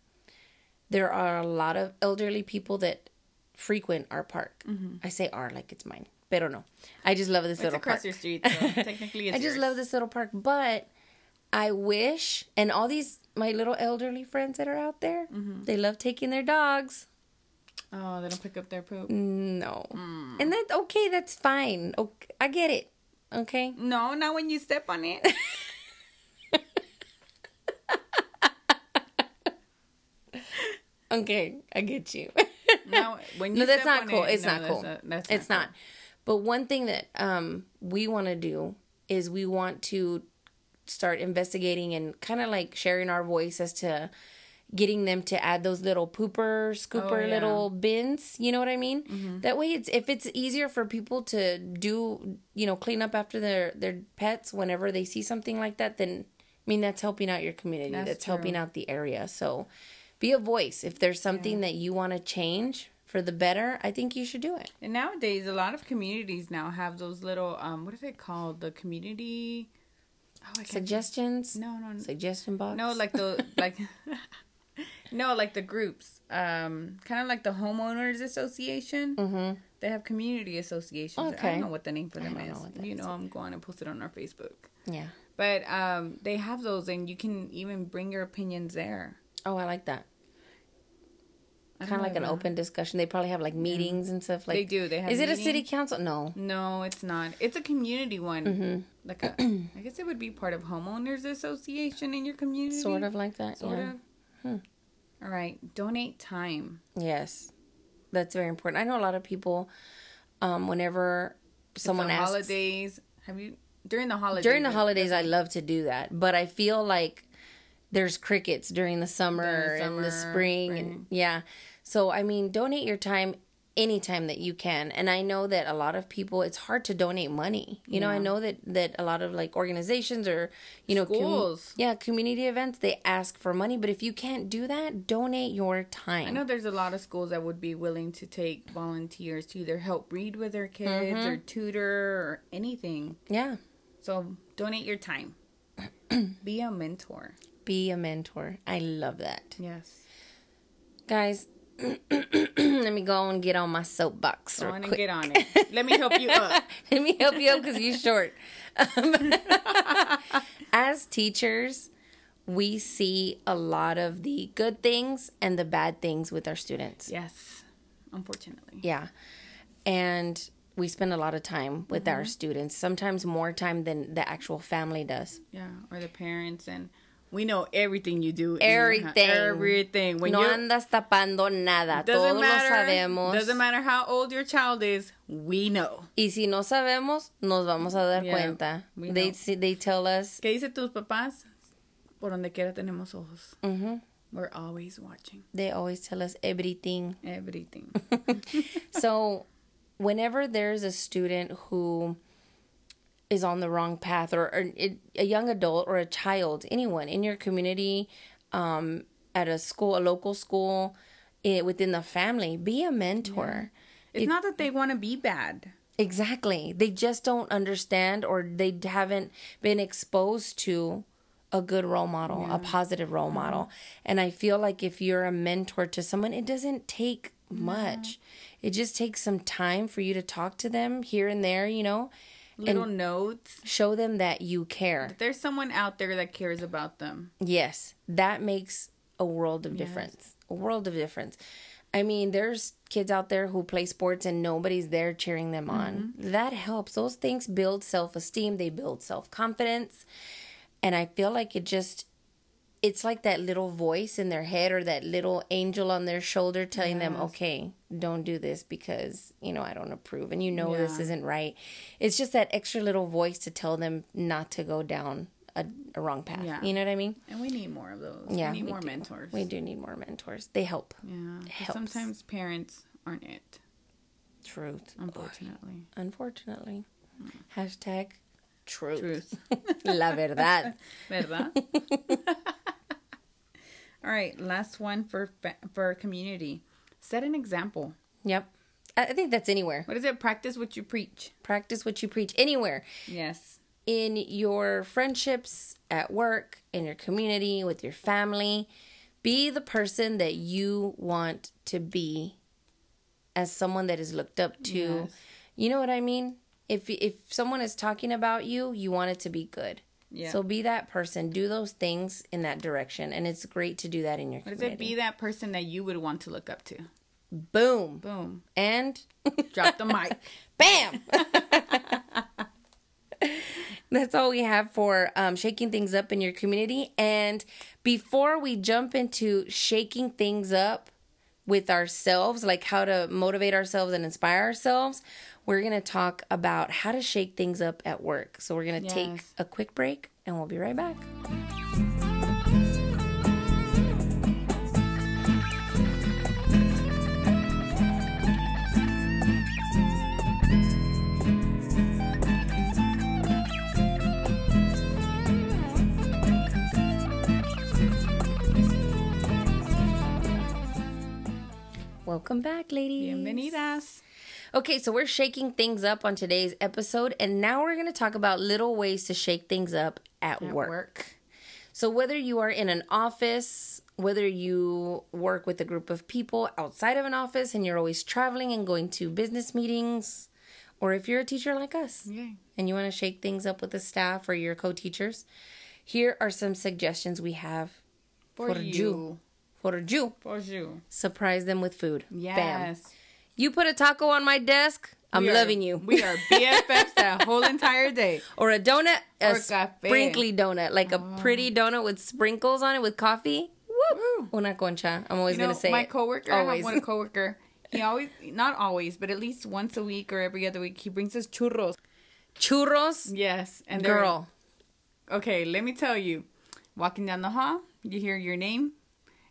Speaker 1: There are a lot of elderly people that frequent our park. I say are like it's mine, pero no. I just love this
Speaker 2: Mm-hmm. It's
Speaker 1: little
Speaker 2: across
Speaker 1: park.
Speaker 2: your street, so technically it's
Speaker 1: I just
Speaker 2: yours.
Speaker 1: love this little park, but I wish, and all these my little elderly friends that are out there,
Speaker 2: Mm-hmm.
Speaker 1: they love taking their dogs.
Speaker 2: Oh, they don't pick up their poop.
Speaker 1: No,
Speaker 2: Mm.
Speaker 1: and that's okay. That's fine. Okay, I get it. Okay.
Speaker 2: No, not when you step on it.
Speaker 1: Okay, I get you.
Speaker 2: no, when you
Speaker 1: no, that's not cool.
Speaker 2: it,
Speaker 1: it's
Speaker 2: no,
Speaker 1: not
Speaker 2: that's
Speaker 1: cool.
Speaker 2: that's
Speaker 1: it's not.
Speaker 2: cool.
Speaker 1: But one thing that um we want to do is we want to start investigating and kind of like sharing our voice as to getting them to add those little pooper scooper
Speaker 2: Oh, yeah. Mm-hmm.
Speaker 1: little bins you know what i mean that way it's if it's easier for people to do you know clean up after their their pets whenever they see something like that then i mean that's helping out your community
Speaker 2: That's
Speaker 1: that's, helping out the area so be a voice if there's something that you want to change for the better i think you should do it
Speaker 2: And nowadays, a lot of communities now have those little um, what are they called? The community. Oh,
Speaker 1: suggestions
Speaker 2: No, no, no.
Speaker 1: suggestion box
Speaker 2: No, like the like. no, like the groups. Um, kind of like the homeowners association.
Speaker 1: mm-hmm.
Speaker 2: They have community associations.
Speaker 1: Okay.
Speaker 2: I don't know what the name for them
Speaker 1: don't know
Speaker 2: is.
Speaker 1: what that
Speaker 2: you
Speaker 1: is.
Speaker 2: know, I'm going to post it on our Facebook.
Speaker 1: yeah
Speaker 2: But um, they have those, and you can even bring your opinions there.
Speaker 1: oh i like that
Speaker 2: I
Speaker 1: kind of like an
Speaker 2: know.
Speaker 1: open discussion they probably have like meetings and stuff like
Speaker 2: They do. They have.
Speaker 1: is it a city council no
Speaker 2: No, it's not. It's a community one.
Speaker 1: mm-hmm.
Speaker 2: Like a, I guess it would be part of homeowners association in your community.
Speaker 1: sort of like that
Speaker 2: Sort
Speaker 1: yeah.
Speaker 2: of.
Speaker 1: Hmm.
Speaker 2: All right. Donate time.
Speaker 1: yes that's very important i know a lot of people um whenever someone
Speaker 2: the
Speaker 1: asks
Speaker 2: holidays. Have you during the holidays?
Speaker 1: during the holidays i love to do that but i feel like there's crickets during the summer,
Speaker 2: During the
Speaker 1: and the spring,
Speaker 2: spring.
Speaker 1: and yeah so i mean donate your time anytime that you can and i know that a lot of people it's hard to donate money you know i know that that a lot of like organizations or you know com-
Speaker 2: Schools.
Speaker 1: yeah community events they ask for money but if you can't do that donate your time
Speaker 2: I know there's a lot of schools that would be willing to take volunteers to either help read with their kids
Speaker 1: Mm-hmm.
Speaker 2: or tutor or anything.
Speaker 1: yeah
Speaker 2: So donate your time. Be a mentor.
Speaker 1: be a mentor i love that
Speaker 2: Yes.
Speaker 1: guys let me go and get on my soapbox
Speaker 2: Go on and get on it. Let me help you up.
Speaker 1: Let me help you up because you're short. Um, as teachers, we see a lot of the good things and the bad things with our students.
Speaker 2: Yes. Unfortunately.
Speaker 1: Yeah. And we spend a lot of time with
Speaker 2: Mm-hmm.
Speaker 1: our students, sometimes more time than the actual family does.
Speaker 2: Yeah. Or the parents and we know everything you do. in your hou-
Speaker 1: Everything.
Speaker 2: Everything. When
Speaker 1: no andas tapando nada. Todos
Speaker 2: doesn't
Speaker 1: lo
Speaker 2: matter.
Speaker 1: sabemos.
Speaker 2: Doesn't matter how old your child is. We know.
Speaker 1: Y si no sabemos, nos vamos a dar
Speaker 2: Yeah,
Speaker 1: cuenta. They they tell us.
Speaker 2: ¿Qué dice tus papás? Por donde quiera tenemos ojos. We're always watching
Speaker 1: They always tell us everything.
Speaker 2: everything.
Speaker 1: so whenever there's a student who is on the wrong path or, or it, a young adult or a child anyone in your community um, at a school a local school it, within the family be a mentor.
Speaker 2: It's not that they want to be bad.
Speaker 1: exactly. They just don't understand or they haven't been exposed to a good role model a positive role model. And i feel like if you're a mentor to someone it doesn't take much. It just takes some time for you to talk to them here and there you know
Speaker 2: Little notes.
Speaker 1: show them that you care.
Speaker 2: There's someone out there that cares about them.
Speaker 1: yes that makes a world of difference. A world of difference. I mean there's kids out there who play sports and nobody's there cheering them mm-hmm. on. That helps. Those things build self-esteem. They build self-confidence. And i feel like it just it's like that little voice in their head or that little angel on their shoulder telling them okay don't do this because you know i don't approve and you know this isn't right it's just that extra little voice to tell them not to go down a, a wrong path
Speaker 2: Yeah.
Speaker 1: you know what i mean
Speaker 2: And we need more of those.
Speaker 1: yeah,
Speaker 2: we need
Speaker 1: we
Speaker 2: more
Speaker 1: do.
Speaker 2: mentors.
Speaker 1: We do need more mentors. They help.
Speaker 2: Yeah. Sometimes parents aren't it,
Speaker 1: Truth.
Speaker 2: unfortunately.
Speaker 1: Unfortunately. Hmm. Hashtag truth.
Speaker 2: Truth.
Speaker 1: La verdad.
Speaker 2: ¿Verdad? All right, last one for for community. Set an example.
Speaker 1: Yep. I I think that's anywhere.
Speaker 2: What is it? Practice what you preach.
Speaker 1: Practice what you preach anywhere.
Speaker 2: Yes.
Speaker 1: In your friendships, at work, in your community, with your family, be the person that you want to be as someone that is looked up to.
Speaker 2: Yes.
Speaker 1: You know what I mean? If if someone is talking about you, you want it to be good.
Speaker 2: Yeah.
Speaker 1: So be that person. Do those things in that direction, and it's great to do that in your
Speaker 2: What does
Speaker 1: community.
Speaker 2: it be that person that you would want to look up to?
Speaker 1: Boom
Speaker 2: Boom.
Speaker 1: and
Speaker 2: Drop the mic.
Speaker 1: Bam! That's all we have for um, shaking things up in your community. And before we jump into shaking things up with ourselves, like how to motivate ourselves and inspire ourselves, we're going to talk about how to shake things up at work. So we're going to take a quick break and we'll be right back. Welcome back, ladies.
Speaker 2: Bienvenidas.
Speaker 1: Okay, so we're shaking things up on today's episode, and now we're going to talk about little ways to shake things up at,
Speaker 2: At
Speaker 1: work.
Speaker 2: work.
Speaker 1: So, whether you are in an office, whether you work with a group of people outside of an office and you're always traveling and going to business meetings, or if you're a teacher like us
Speaker 2: Okay.
Speaker 1: and you want to shake things up with the staff or your co teachers, here are some suggestions we have
Speaker 2: For,
Speaker 1: For
Speaker 2: you.
Speaker 1: you. for you.
Speaker 2: For you.
Speaker 1: Surprise them with food.
Speaker 2: Yes.
Speaker 1: Bam. You put a taco on my desk, I'm
Speaker 2: are-
Speaker 1: loving you.
Speaker 2: We are BFFs that whole entire day.
Speaker 1: or a donut, a
Speaker 2: Or café.
Speaker 1: sprinkly donut, like a oh. pretty donut with sprinkles on it with coffee. Woo! Una concha. I'm always
Speaker 2: You know,
Speaker 1: gonna say
Speaker 2: my
Speaker 1: it.
Speaker 2: coworker, I have one coworker. He always, not always, but at least once a week or every other week, he brings us churros.
Speaker 1: Churros,
Speaker 2: Yes, and
Speaker 1: girl.
Speaker 2: Okay, let me tell you. Walking down the hall, you hear your name,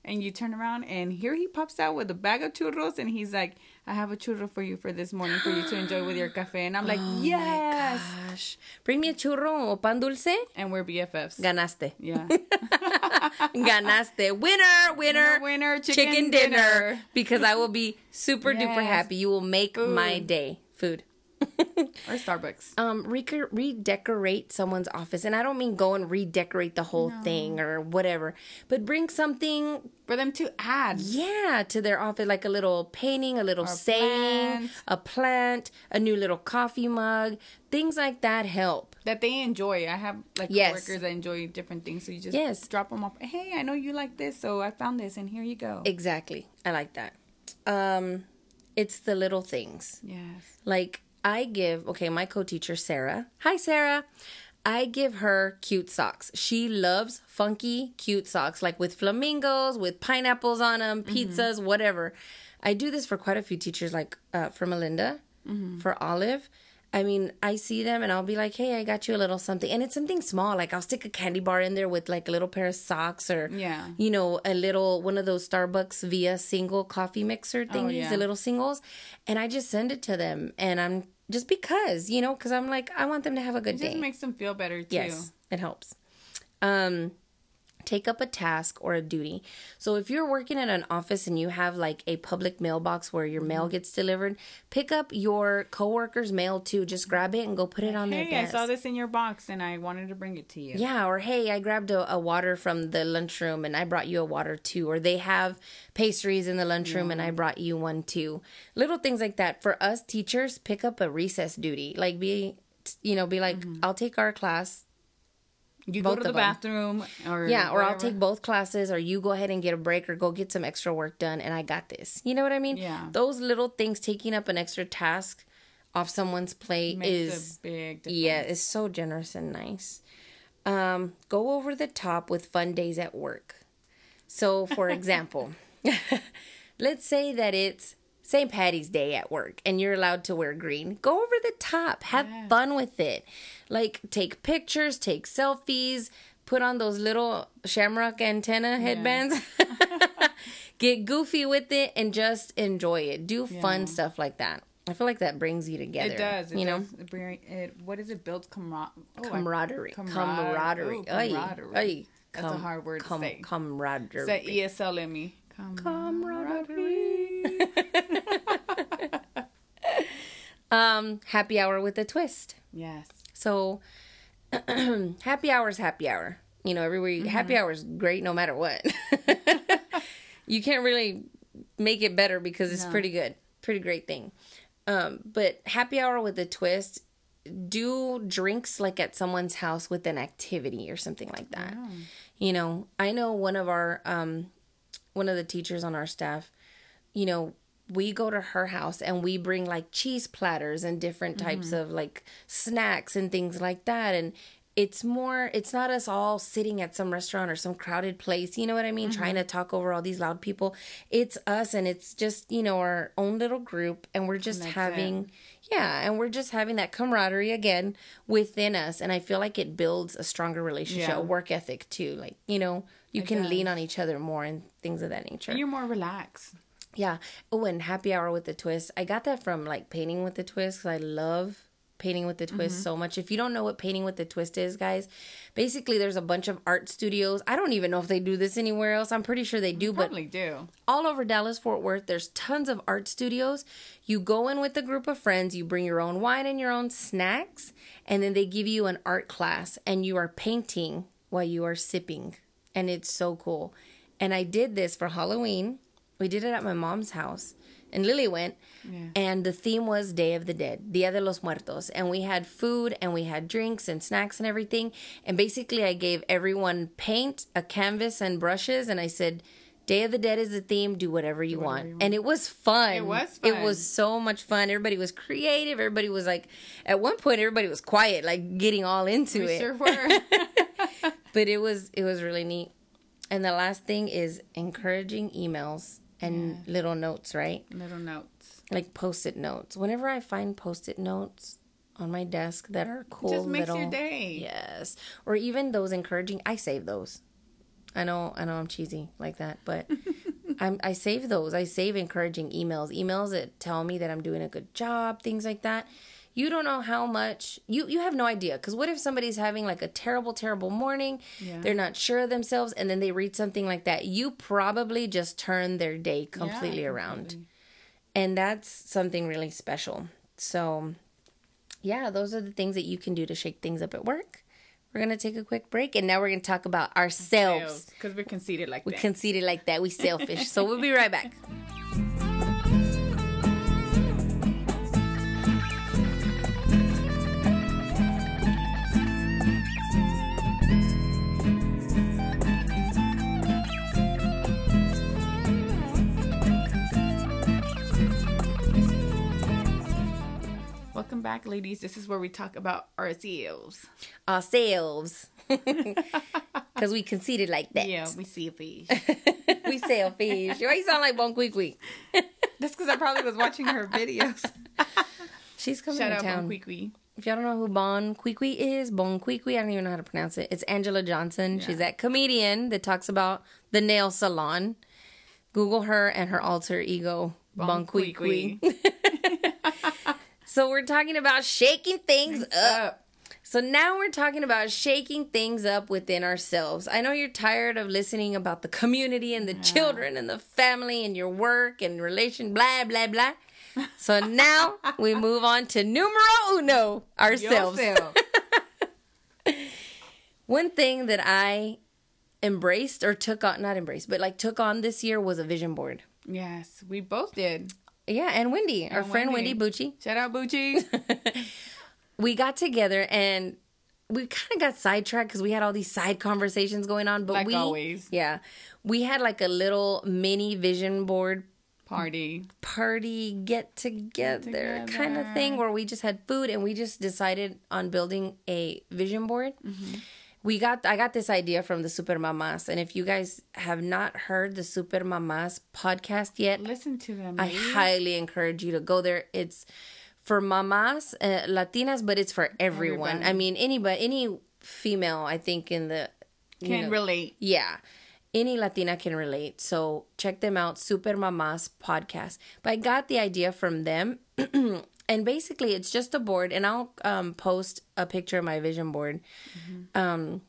Speaker 2: and you turn around, and here he pops out with a bag of churros, and he's like, "I have a churro for you for this morning for you to enjoy with your cafe." And I'm like,
Speaker 1: Oh
Speaker 2: "Yes!"
Speaker 1: Gosh, bring me a churro o pan dulce.
Speaker 2: And we're BFFs.
Speaker 1: Ganaste.
Speaker 2: yeah.
Speaker 1: Ganaste. Winner, winner,
Speaker 2: Winner, winner, chicken dinner.
Speaker 1: Because I will be super duper happy. You will make my day. Food.
Speaker 2: or Starbucks.
Speaker 1: um reco- redecorate someone's office and i don't mean go and redecorate the whole thing or whatever but bring something
Speaker 2: For them to add.
Speaker 1: yeah to their office like a little painting a little saying
Speaker 2: plant.
Speaker 1: a plant a new little coffee mug things like that help
Speaker 2: that they enjoy. I have like
Speaker 1: Yes.
Speaker 2: coworkers that enjoy different things, so you just
Speaker 1: Yes.
Speaker 2: drop them off. Hey, I know you like this, so I found this, and here you go.
Speaker 1: exactly i like that um it's the little things
Speaker 2: yes.
Speaker 1: Like I give okay, my co-teacher Sarah. Hi Sarah. I give her cute socks. She loves funky, cute socks like with flamingos, with pineapples on them, pizzas, whatever. I do this for quite a few teachers like uh, for Melinda, for Olive. I mean, I see them and I'll be like, "Hey, I got you a little something." And it's something small, like I'll stick a candy bar in there with like a little pair of socks or
Speaker 2: Yeah.
Speaker 1: you know, a little one of those Starbucks via single coffee mixer thingies,
Speaker 2: yeah.
Speaker 1: the little singles, and I just send it to them, and I'm just because you know, because I'm like, I want them to have a good
Speaker 2: It just
Speaker 1: day.
Speaker 2: makes them feel better too.
Speaker 1: yes, it helps. Um, take up a task or a duty. So if you're working in an office and you have like a public mailbox where your
Speaker 2: Mm-hmm.
Speaker 1: mail gets delivered, pick up your coworker's mail too. Just grab it and go put it on their
Speaker 2: Hey, I saw this in your box, and I wanted to bring it to you.
Speaker 1: Yeah, or hey, I grabbed a, a water from the lunchroom and I brought you a water too. Or they have pastries in the lunchroom and I brought you one too. Little things like that. For us teachers, pick up a recess duty. Like be, you know, be like, I'll take our class.
Speaker 2: You
Speaker 1: Both
Speaker 2: go to the bathroom, or
Speaker 1: Yeah, or I'll take both classes, or you go ahead and get a break, or go get some extra work done, and I got this. You know what I mean?
Speaker 2: Yeah.
Speaker 1: Those little things, taking up an extra task off someone's plate
Speaker 2: Makes
Speaker 1: is
Speaker 2: a big difference.
Speaker 1: yeah, it's so generous and nice. Um, go over the top with fun days at work. So, for example, let's say that it's St. Patty's Day at work and you're allowed to wear green. Go over the top. Have fun with it. Like, take pictures, take selfies, put on those little shamrock antenna headbands. Get goofy with it and just enjoy it. Do fun stuff like that. I feel like that brings you together.
Speaker 2: It does. It
Speaker 1: you know,
Speaker 2: does. It, bring- it, what is it? Builds camar- oh, I-
Speaker 1: camaraderie. Camaraderie.
Speaker 2: ooh, camaraderie.
Speaker 1: ay,
Speaker 2: That's a hard word to say.
Speaker 1: Camaraderie.
Speaker 2: Say ESL in me.
Speaker 1: Camaraderie. um, happy hour with a twist.
Speaker 2: Yes.
Speaker 1: So, happy hour is happy hour. You know, everywhere you, happy hour is great no matter what. you can't really make it better because it's
Speaker 2: No.
Speaker 1: pretty good, pretty great thing. Um, but happy hour with a twist. Do drinks like at someone's house with an activity or something like that. You know, I know one of our um, one of the teachers on our staff. You know, we go to her house and we bring like cheese platters and different types mm-hmm. of like snacks and things like that. And it's more it's not us all sitting at some restaurant or some crowded place you know what i mean trying mm-hmm. to talk over all these loud people. It's us and it's just you know our own little group and we're just having yeah and we're just having that camaraderie again within us and i feel like it builds a stronger relationship
Speaker 2: Yeah.
Speaker 1: a work ethic too like you know you can lean on each other more and things of that nature
Speaker 2: You're more relaxed.
Speaker 1: yeah. Oh, and happy hour with the twist. I got that from like painting with the twist because I love painting with the twist mm-hmm. so much. If you don't know what painting with the twist is, guys, basically there's a bunch of art studios. I don't even know if they do this anywhere else. I'm pretty sure they do, but
Speaker 2: Probably do.
Speaker 1: all over Dallas Fort Worth, there's tons of art studios. You go in with a group of friends, you bring your own wine and your own snacks, and then they give you an art class and you are painting while you are sipping. And it's so cool. And I did this for Halloween. We did it at my mom's house. And Lily went,
Speaker 2: Yeah.
Speaker 1: and the theme was Day of the Dead, Dia de los Muertos. And we had food and we had drinks and snacks and everything. And basically, I gave everyone paint, a canvas, and brushes. And I said, Day of the Dead is the theme, do whatever you, want.
Speaker 2: you want.
Speaker 1: And it was fun.
Speaker 2: It was fun.
Speaker 1: It was so much fun. Everybody was creative. Everybody was like, at one point, everybody was quiet, like getting all into
Speaker 2: We
Speaker 1: it
Speaker 2: sure were.
Speaker 1: but it was it was really neat and the last thing is encouraging emails and little notes right?
Speaker 2: Little notes.
Speaker 1: like post-it notes. Whenever i find post-it notes on my desk that are cool
Speaker 2: Just makes
Speaker 1: little
Speaker 2: your day.
Speaker 1: yes. Or even those encouraging i save those. I know i know i'm cheesy like that but I'm, i save those. I save encouraging emails. Emails that tell me that i'm doing a good job things like that you don't know how much you you have no idea because what if somebody's having like a terrible terrible morning
Speaker 2: Yeah.
Speaker 1: they're not sure of themselves and then they read something like that you probably just turn their day completely
Speaker 2: Yeah,
Speaker 1: around
Speaker 2: completely.
Speaker 1: and that's something really special so yeah those are the things that you can do to shake things up at work we're gonna take a quick break and now we're gonna talk about ourselves
Speaker 2: Because we're conceited like that.
Speaker 1: we
Speaker 2: that.
Speaker 1: conceited like that we selfish so we'll be right back
Speaker 2: Welcome back, ladies. This is where we talk about ourselves.
Speaker 1: ourselves because we conceited like that
Speaker 2: Yeah, we see a fish.
Speaker 1: we selfish why you sound like bon Qui Qui?
Speaker 2: That's because I probably was watching her videos.
Speaker 1: she's coming
Speaker 2: Shout
Speaker 1: to
Speaker 2: out
Speaker 1: town
Speaker 2: Bon Qui Qui.
Speaker 1: If y'all don't know who Bon Qui Qui is, Bon Qui Qui, I don't even know how to pronounce it. It's Anjelah Johnson. She's that comedian that talks about the nail salon. Google her and her alter ego, Bon, Qui Qui. So we're talking about shaking things up. So now we're talking about shaking things up within ourselves. I know you're tired of listening about the community and the children and the family and your work and relation, blah, blah, blah. So now we move on to numero uno, ourselves. One thing that I embraced or took on, not embraced, but like took on this year was a vision board.
Speaker 2: yes, we both did.
Speaker 1: Yeah, and Wendy, our
Speaker 2: And
Speaker 1: friend Wendy
Speaker 2: Wendy.
Speaker 1: Bucci.
Speaker 2: Shout out Bucci.
Speaker 1: we got together and we kind of got sidetracked because we had all these side conversations going on. But
Speaker 2: Like
Speaker 1: we,
Speaker 2: always.
Speaker 1: yeah, we had like a little mini vision board
Speaker 2: Party.
Speaker 1: party get together kind of thing where we just had food and we just decided on building a vision board. Mm-hmm. We got I got this idea from the Super Mamas, and if you guys have not heard the Super Mamas podcast yet,
Speaker 2: Listen to them.
Speaker 1: I
Speaker 2: ladies.
Speaker 1: highly encourage you to go there. It's for mamas, uh, Latinas, but it's for everyone.
Speaker 2: Everybody.
Speaker 1: I mean, anybody, any female, I think in the
Speaker 2: Can
Speaker 1: know-
Speaker 2: relate.
Speaker 1: yeah, any Latina can relate. So check them out, Super Mamas podcast. But I got the idea from them and basically it's just a board and i'll um, post a picture of my vision board um,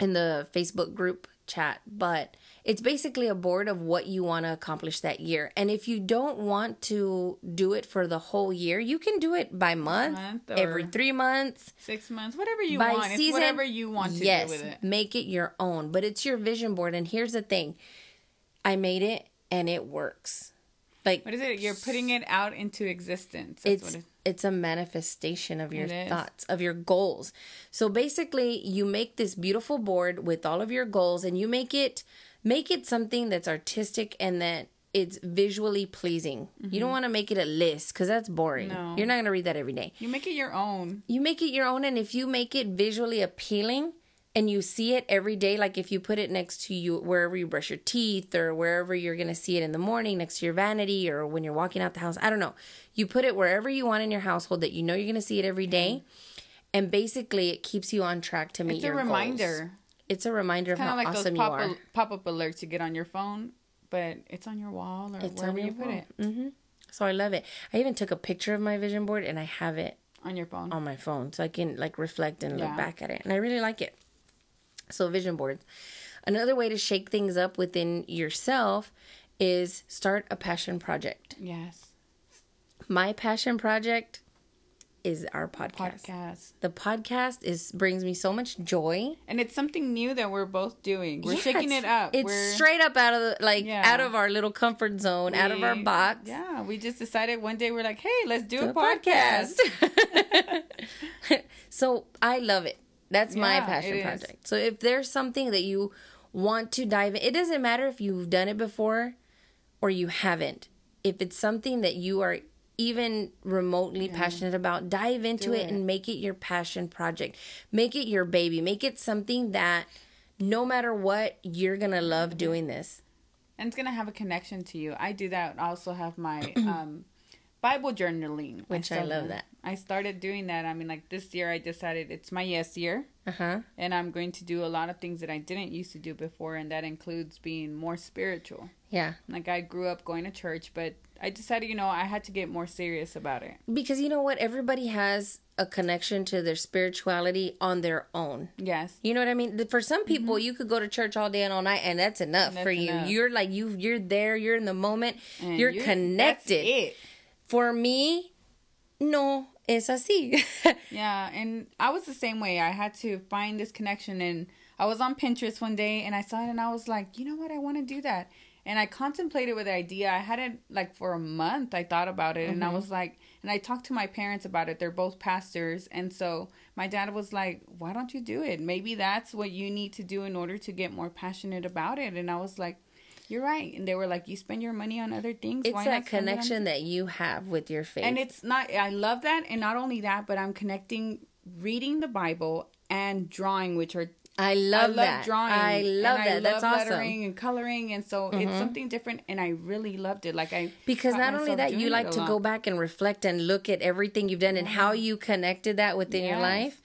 Speaker 1: in the facebook group chat but it's basically a board of what you want to accomplish that year and if you don't want to do it for the whole year you can do it by month,
Speaker 2: Month
Speaker 1: every three months
Speaker 2: Six months, whatever you
Speaker 1: by
Speaker 2: want. It's
Speaker 1: season
Speaker 2: whatever you want to
Speaker 1: yes
Speaker 2: do with it.
Speaker 1: make it your own but it's your vision board and here's the thing i made it and it works like
Speaker 2: What is it? You're putting it out into existence. That's
Speaker 1: it's
Speaker 2: it,
Speaker 1: it's a manifestation of your thoughts of your goals so basically you make this beautiful board with all of your goals and you make it make it something that's artistic and that it's visually pleasing you don't want to make it a list because that's boring
Speaker 2: Mm-hmm. No.
Speaker 1: you're not going to read that every day
Speaker 2: you make it your own.
Speaker 1: you make it your own and if you make it visually appealing and you see it every day like if you put it next to you wherever you brush your teeth or wherever you're going to see it in the morning next to your vanity or when you're walking out the house i don't know you put it wherever you want in your household that you know you're going to see it every day and basically it keeps you on track to meet
Speaker 2: It's a
Speaker 1: your goals.
Speaker 2: reminder.
Speaker 1: it's a reminder of
Speaker 2: Kind
Speaker 1: how
Speaker 2: of like
Speaker 1: awesome
Speaker 2: those
Speaker 1: you
Speaker 2: pop
Speaker 1: are
Speaker 2: pop up alerts you get on your phone, but it's on your wall or
Speaker 1: it's
Speaker 2: wherever you
Speaker 1: your
Speaker 2: put
Speaker 1: wall.
Speaker 2: it
Speaker 1: hmm so i love it i even took a picture of my vision board and i have it
Speaker 2: on your phone.
Speaker 1: on my phone so I can like reflect and look back at it. And I really like it. So vision boards. Another way to shake things up within yourself is start a passion project.
Speaker 2: yes,
Speaker 1: My passion project is our podcast.
Speaker 2: podcast.
Speaker 1: The podcast is brings me so much joy.
Speaker 2: And it's something new that we're both doing. We're
Speaker 1: Yeah,
Speaker 2: shaking it up.
Speaker 1: It's
Speaker 2: we're,
Speaker 1: straight up out of the like
Speaker 2: Yeah.
Speaker 1: out of our little comfort zone, out of our box.
Speaker 2: Yeah, we just decided one day we're like, hey, let's do a,
Speaker 1: a
Speaker 2: podcast.
Speaker 1: so I love it. That's my passion
Speaker 2: it is.
Speaker 1: project. So if there's something that you want to dive in, it doesn't matter if you've done it before or you haven't. If it's something that you are even remotely passionate about, dive into it
Speaker 2: it.
Speaker 1: and make it your passion project. Make it your baby. Make it something that no matter what, you're going to love doing this.
Speaker 2: and it's gonna have a connection to you. I do that. I also have my um, Bible journaling,
Speaker 1: Which I
Speaker 2: started-
Speaker 1: love that.
Speaker 2: I started doing that. I mean, like this year, I decided it's my yes year,
Speaker 1: Uh-huh.
Speaker 2: and I'm going to do a lot of things that I didn't used to do before, and that includes being more spiritual.
Speaker 1: Yeah.
Speaker 2: Like I grew up going to church, but I decided, you know, I had to get more serious about it.
Speaker 1: Because you know what? Everybody has a connection to their spirituality on their own.
Speaker 2: Yes.
Speaker 1: You know what I mean? For some people, you could go to church all day and all night, and that's enough
Speaker 2: Mm-hmm. That's
Speaker 1: for you.
Speaker 2: enough.
Speaker 1: You're like you, you're there. You're in the moment. You're
Speaker 2: you-
Speaker 1: connected.
Speaker 2: That's it.
Speaker 1: For me, no, es así.
Speaker 2: Yeah, and I was the same way. I had to find this connection, and I was on Pinterest one day, and I saw it, and I was like, you know what, I want to do that. And I contemplated with the idea. I had it like for a month. I thought about it, and I mm-hmm. was like, and I talked to my parents about it. They're both pastors, and so my dad was like, "Why don't you do it? Maybe that's what you need to do in order to get more passionate about it." And I was like, "You're right." And they were like, "You spend your money on other things.
Speaker 1: it's
Speaker 2: Why
Speaker 1: that
Speaker 2: on
Speaker 1: connection that you have with your faith.
Speaker 2: and it's not i love that and not only that but i'm connecting reading the bible and drawing which are
Speaker 1: I love,
Speaker 2: I love
Speaker 1: that.
Speaker 2: drawing.
Speaker 1: I love
Speaker 2: and
Speaker 1: that.
Speaker 2: I
Speaker 1: That's
Speaker 2: love
Speaker 1: awesome.
Speaker 2: lettering and coloring, and so it's something different. And I really loved it. Like I
Speaker 1: Because not only that, you like to
Speaker 2: lot.
Speaker 1: go back and reflect and look at everything you've done and how you connected that within your life.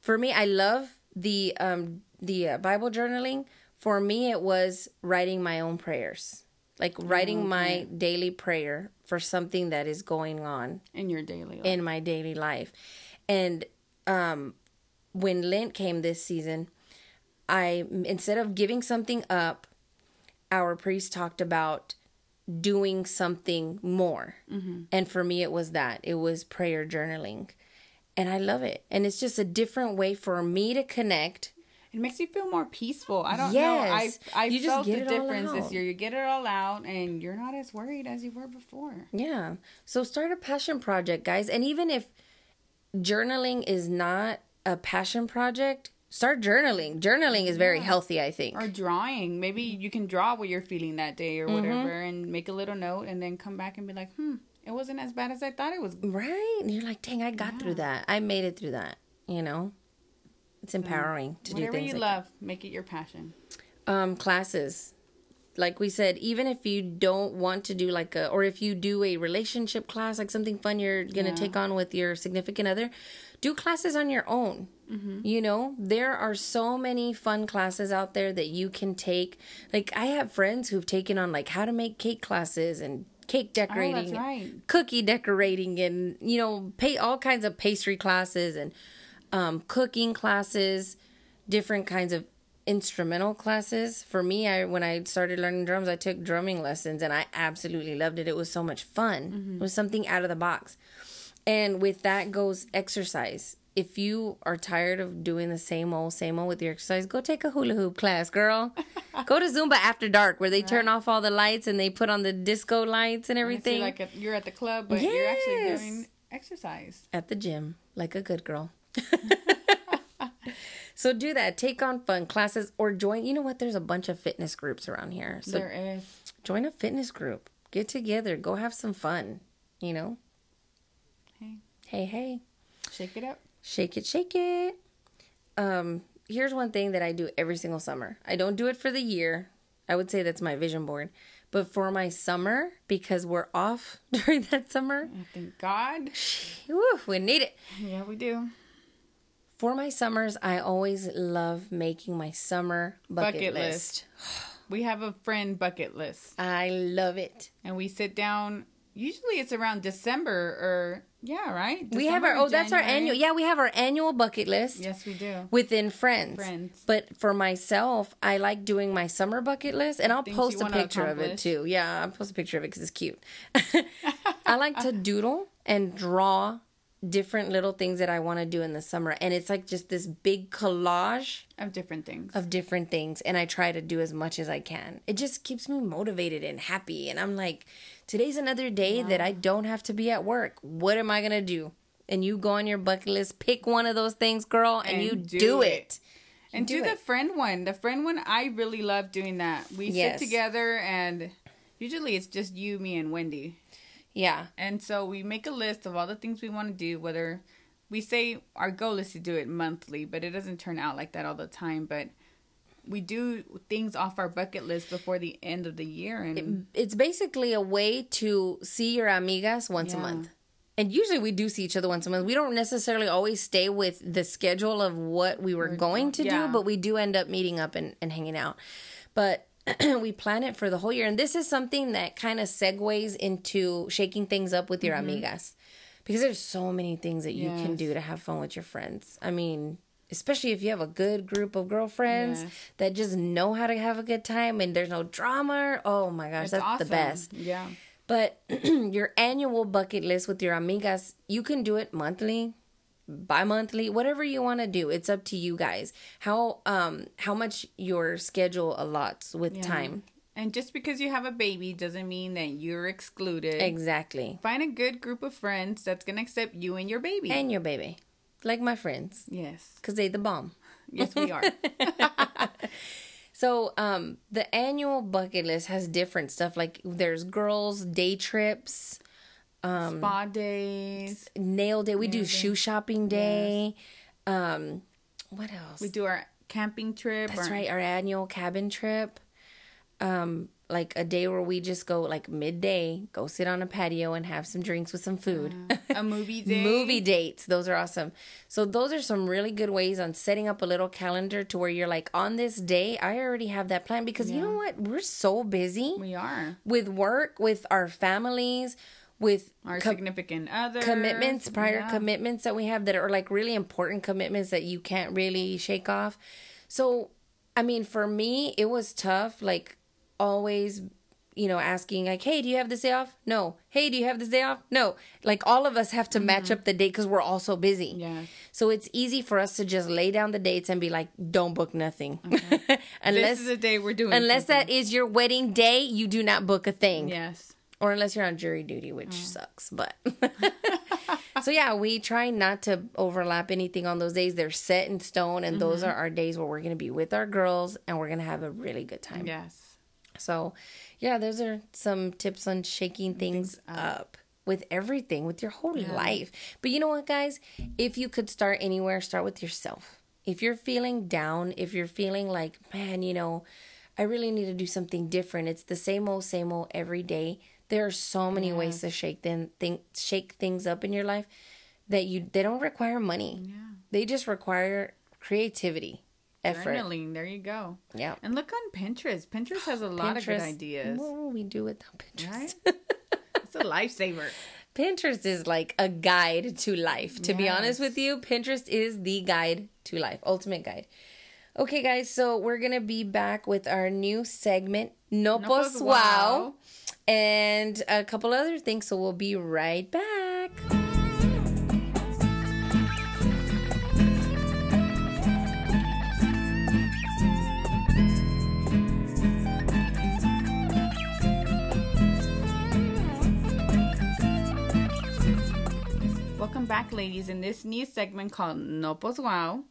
Speaker 1: For me, I love the um the uh, Bible journaling. For me, it was writing my own prayers, like writing my daily prayer for something that is going on
Speaker 2: in your daily life.
Speaker 1: in my daily life. And um, when Lent came this season, I instead of giving something up, our priest talked about doing something more. And for me, it was that it was prayer journaling. And I love it. And it's just a different way for me to connect.
Speaker 2: It makes you feel more peaceful. I don't
Speaker 1: Yes.
Speaker 2: know. I I
Speaker 1: You just
Speaker 2: felt
Speaker 1: get
Speaker 2: the difference this year. You get it all out, and you're not as worried as you were before.
Speaker 1: Yeah. So start a passion project, guys. And even if journaling is not a passion project, start journaling. Journaling is very healthy, I think.
Speaker 2: Or drawing. Maybe you can draw what you're feeling that day or
Speaker 1: Mm-hmm.
Speaker 2: whatever, and make a little note, and then come back and be like, hmm, it wasn't as bad as I thought it was.
Speaker 1: Right? And you're like, dang, I got through that. I made it through that. You know? It's empowering to do
Speaker 2: Whatever
Speaker 1: things
Speaker 2: you
Speaker 1: like
Speaker 2: love, make it your passion.
Speaker 1: Um, classes. Like we said, even if you don't want to do like a, or if you do a relationship class, like something fun you're going to
Speaker 2: Yeah.
Speaker 1: take on with your significant other, do classes on your own. You know, there are so many fun classes out there that you can take. Like, I have friends who've taken on like how to make cake classes and cake decorating,
Speaker 2: Oh, right.
Speaker 1: cookie decorating, and you know, pay all kinds of pastry classes and um, cooking classes, different kinds of instrumental classes. For me, I when I started learning drums, I took drumming lessons, and I absolutely loved it. It was so much fun.
Speaker 2: Mm-hmm.
Speaker 1: It was something out of the box, and with that goes exercise. If you are tired of doing the same old, same old with your exercise, go take a hula hoop class, girl. go to Zumba after dark, where they turn off all the lights and they put on the disco lights and everything
Speaker 2: like a, you're at the club, but you're actually doing exercise.
Speaker 1: at the gym, like a good girl. So do that. Take on fun classes or join. You know what? There's a bunch of fitness groups around here. So
Speaker 2: there is.
Speaker 1: join a fitness group. Get together. Go have some fun. You know.
Speaker 2: Hey,
Speaker 1: Hey, hey.
Speaker 2: shake it up.
Speaker 1: Shake it, shake it. Um, here's one thing that I do every single summer. I don't do it for the year. I would say that's my vision board. But for my summer, because we're off during that summer,
Speaker 2: thank God.
Speaker 1: whew, we need it.
Speaker 2: Yeah, we do.
Speaker 1: For my summers, I always love making my summer bucket,
Speaker 2: Bucket
Speaker 1: list.
Speaker 2: list. We have a friend bucket list,
Speaker 1: I love it.
Speaker 2: and we sit down. Usually, it's around December or yeah, right.
Speaker 1: we have our
Speaker 2: December,
Speaker 1: oh, that's our annual. Yeah, we have our annual bucket list.
Speaker 2: Yes, we do.
Speaker 1: within friends.
Speaker 2: Friends.
Speaker 1: But for myself, I like doing my summer bucket list, and I'll
Speaker 2: Things
Speaker 1: post a picture of it too. Yeah, I'll post a picture of it because it's cute. I like to doodle and draw different little things that I want to do in the summer, and it's like just this big collage
Speaker 2: Of different things.
Speaker 1: of different things, and I try to do as much as I can. It just keeps me motivated and happy, and I'm like, today's another day that I don't have to be at work. What am I gonna do? And you go on your bucket list, pick one of those things, girl, and,
Speaker 2: And
Speaker 1: you
Speaker 2: do
Speaker 1: do,
Speaker 2: it.
Speaker 1: it.
Speaker 2: and
Speaker 1: do
Speaker 2: do, the
Speaker 1: it.
Speaker 2: friend one. The friend one, I really love doing that. We
Speaker 1: Yes.
Speaker 2: sit together, and usually it's just you, me, and Wendy.
Speaker 1: Yeah.
Speaker 2: And so we make a list of all the things we want to do, whether we say our goal is to do it monthly, but it doesn't turn out like that all the time. But we do things off our bucket list before the end of the year. And
Speaker 1: It's basically a way to see your amigas once a month. And usually we do see each other once a month. We don't necessarily always stay with the schedule of what we were going to
Speaker 2: yeah.
Speaker 1: do, but we do end up meeting up and, and hanging out. But we plan it for the whole year. And this is something that kind of segues into shaking things up with your amigas. Because there's so many things that you can
Speaker 2: Mm-hmm.
Speaker 1: Do to have fun with your friends. I mean, especially if you have a good group of girlfriends
Speaker 2: Yes.
Speaker 1: that just know how to have a good time and there's no drama. Oh my gosh,
Speaker 2: it's
Speaker 1: that's
Speaker 2: awesome.
Speaker 1: the best.
Speaker 2: Yeah.
Speaker 1: But your annual bucket list with your amigas, you can do it monthly, bi-monthly, whatever you want to do. It's up to you guys. How um how much your schedule allots with
Speaker 2: Yeah.
Speaker 1: time.
Speaker 2: And just because you have a baby doesn't mean that you're excluded.
Speaker 1: Exactly.
Speaker 2: Find a good group of friends that's going to accept you and your baby.
Speaker 1: And your baby. Like my friends,
Speaker 2: yes.
Speaker 1: cuz they the bomb.
Speaker 2: Yes, we are.
Speaker 1: So, um, the annual bucket list has different stuff. Like there's girls' day trips,
Speaker 2: Spa days.
Speaker 1: nail day. We do shoe shopping day. Um, what else?
Speaker 2: We do our camping trip.
Speaker 1: That's
Speaker 2: our-
Speaker 1: right, our annual cabin trip. Um, like a day where we just go like midday, go sit on a patio and have some drinks with some food.
Speaker 2: A movie day.
Speaker 1: Movie dates, those are awesome. So those are some really good ways on setting up a little calendar to where you're like on this day, I already have that plan because you know what? We're so busy
Speaker 2: We are.
Speaker 1: with work, with our families, with
Speaker 2: Our
Speaker 1: com-
Speaker 2: significant other.
Speaker 1: commitments, prior
Speaker 2: Yeah.
Speaker 1: commitments that we have that are like really important commitments that you can't really shake off. So, I mean, for me, it was tough. Like always, you know, asking like, "Hey, do you have this day off?" No. Hey, do you have this day off? No. Like all of us have to match mm-hmm. up the date because we're all so busy.
Speaker 2: Yes.
Speaker 1: So it's easy for us to just lay down the dates and be like, "Don't book nothing," unless
Speaker 2: this is the day we're doing.
Speaker 1: unless
Speaker 2: something.
Speaker 1: that is your wedding day. You do not book a thing
Speaker 2: Yes.
Speaker 1: Or unless you're on jury duty, which
Speaker 2: Mm.
Speaker 1: sucks. But so yeah, we try not to overlap anything on those days. They're set in stone, and
Speaker 2: Mm-hmm.
Speaker 1: those are our days where we're gonna be with our girls and we're gonna have a really good time.
Speaker 2: Yes.
Speaker 1: So yeah, those are some tips on shaking things up. With everything, with your whole life. But you know what, guys? If you could start anywhere, start with yourself. If you're feeling down, if you're feeling like, man, you know, I really need to do something different. It's the same old, same old every day. There are so many ways to shake them, think, shake things up in your life that you they don't require money.
Speaker 2: Yeah.
Speaker 1: They just require creativity, effort.
Speaker 2: Journaling. There you go.
Speaker 1: Yeah.
Speaker 2: And look on Pinterest. Pinterest has a lot of good ideas.
Speaker 1: What would we do without Pinterest?
Speaker 2: Right? a lifesaver.
Speaker 1: Pinterest is like a guide to life. To be honest with you, Pinterest is the guide to life, ultimate guide. Okay, guys, so we're gonna be back with our new segment, No,
Speaker 2: No
Speaker 1: Pos
Speaker 2: Pos
Speaker 1: Wow,
Speaker 2: Wow.
Speaker 1: And a couple other things. So we'll be right back.
Speaker 2: Welcome back, ladies. In this new segment called No Wow,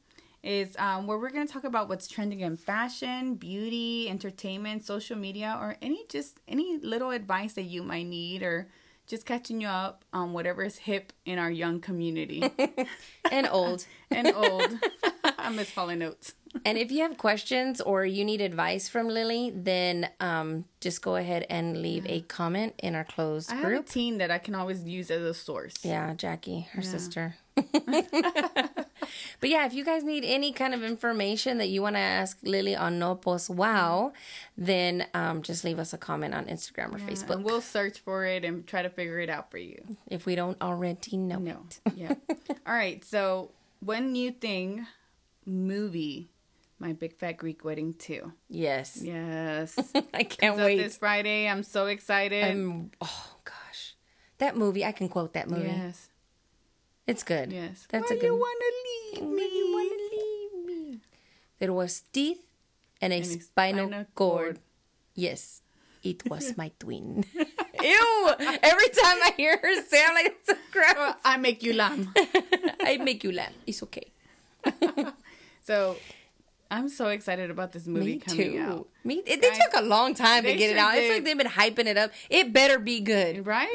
Speaker 2: is um, where we're going to talk about what's trending in fashion, beauty, entertainment, social media, or any just any little advice that you might need, or just catching you up on whatever is hip in our young community
Speaker 1: And old.
Speaker 2: and old. I miss Holly Notes.
Speaker 1: And if you have questions or you need advice from Lily, then um, just go ahead and leave a comment in our closed
Speaker 2: I have a
Speaker 1: group.
Speaker 2: teen that I can always use as a source.
Speaker 1: Yeah, Jackie, her sister. But yeah, if you guys need any kind of information that you want to ask Lily on No Pos Wow, then um, just leave us a comment on Instagram or Facebook
Speaker 2: And we'll search for it and try to figure it out for you.
Speaker 1: if we don't already know
Speaker 2: No.
Speaker 1: it.
Speaker 2: Yeah. All right. So, one new thing movie, My Big Fat Greek Wedding 2.
Speaker 1: Yes.
Speaker 2: Yes.
Speaker 1: I can't wait.
Speaker 2: this Friday. I'm so excited.
Speaker 1: I'm, oh, gosh. That movie, I can quote that movie.
Speaker 2: yes.
Speaker 1: It's good.
Speaker 2: Yes.
Speaker 1: That's
Speaker 2: Why
Speaker 1: a good
Speaker 2: you want to leave me?
Speaker 1: Why you wanna leave me? There was teeth and a
Speaker 2: And
Speaker 1: spinal,
Speaker 2: spinal
Speaker 1: cord.
Speaker 2: cord.
Speaker 1: Yes, it was my twin. Ew! Every time I hear her say, I'm like, it's so gross.
Speaker 2: Well, I make you lamb.
Speaker 1: I make you laugh. It's okay.
Speaker 2: so, I'm so excited about this movie
Speaker 1: Me
Speaker 2: coming
Speaker 1: too.
Speaker 2: out.
Speaker 1: Me. It, they
Speaker 2: Guys,
Speaker 1: took a long time to get it out. It's like they've been hyping it up. It better be good.
Speaker 2: Right?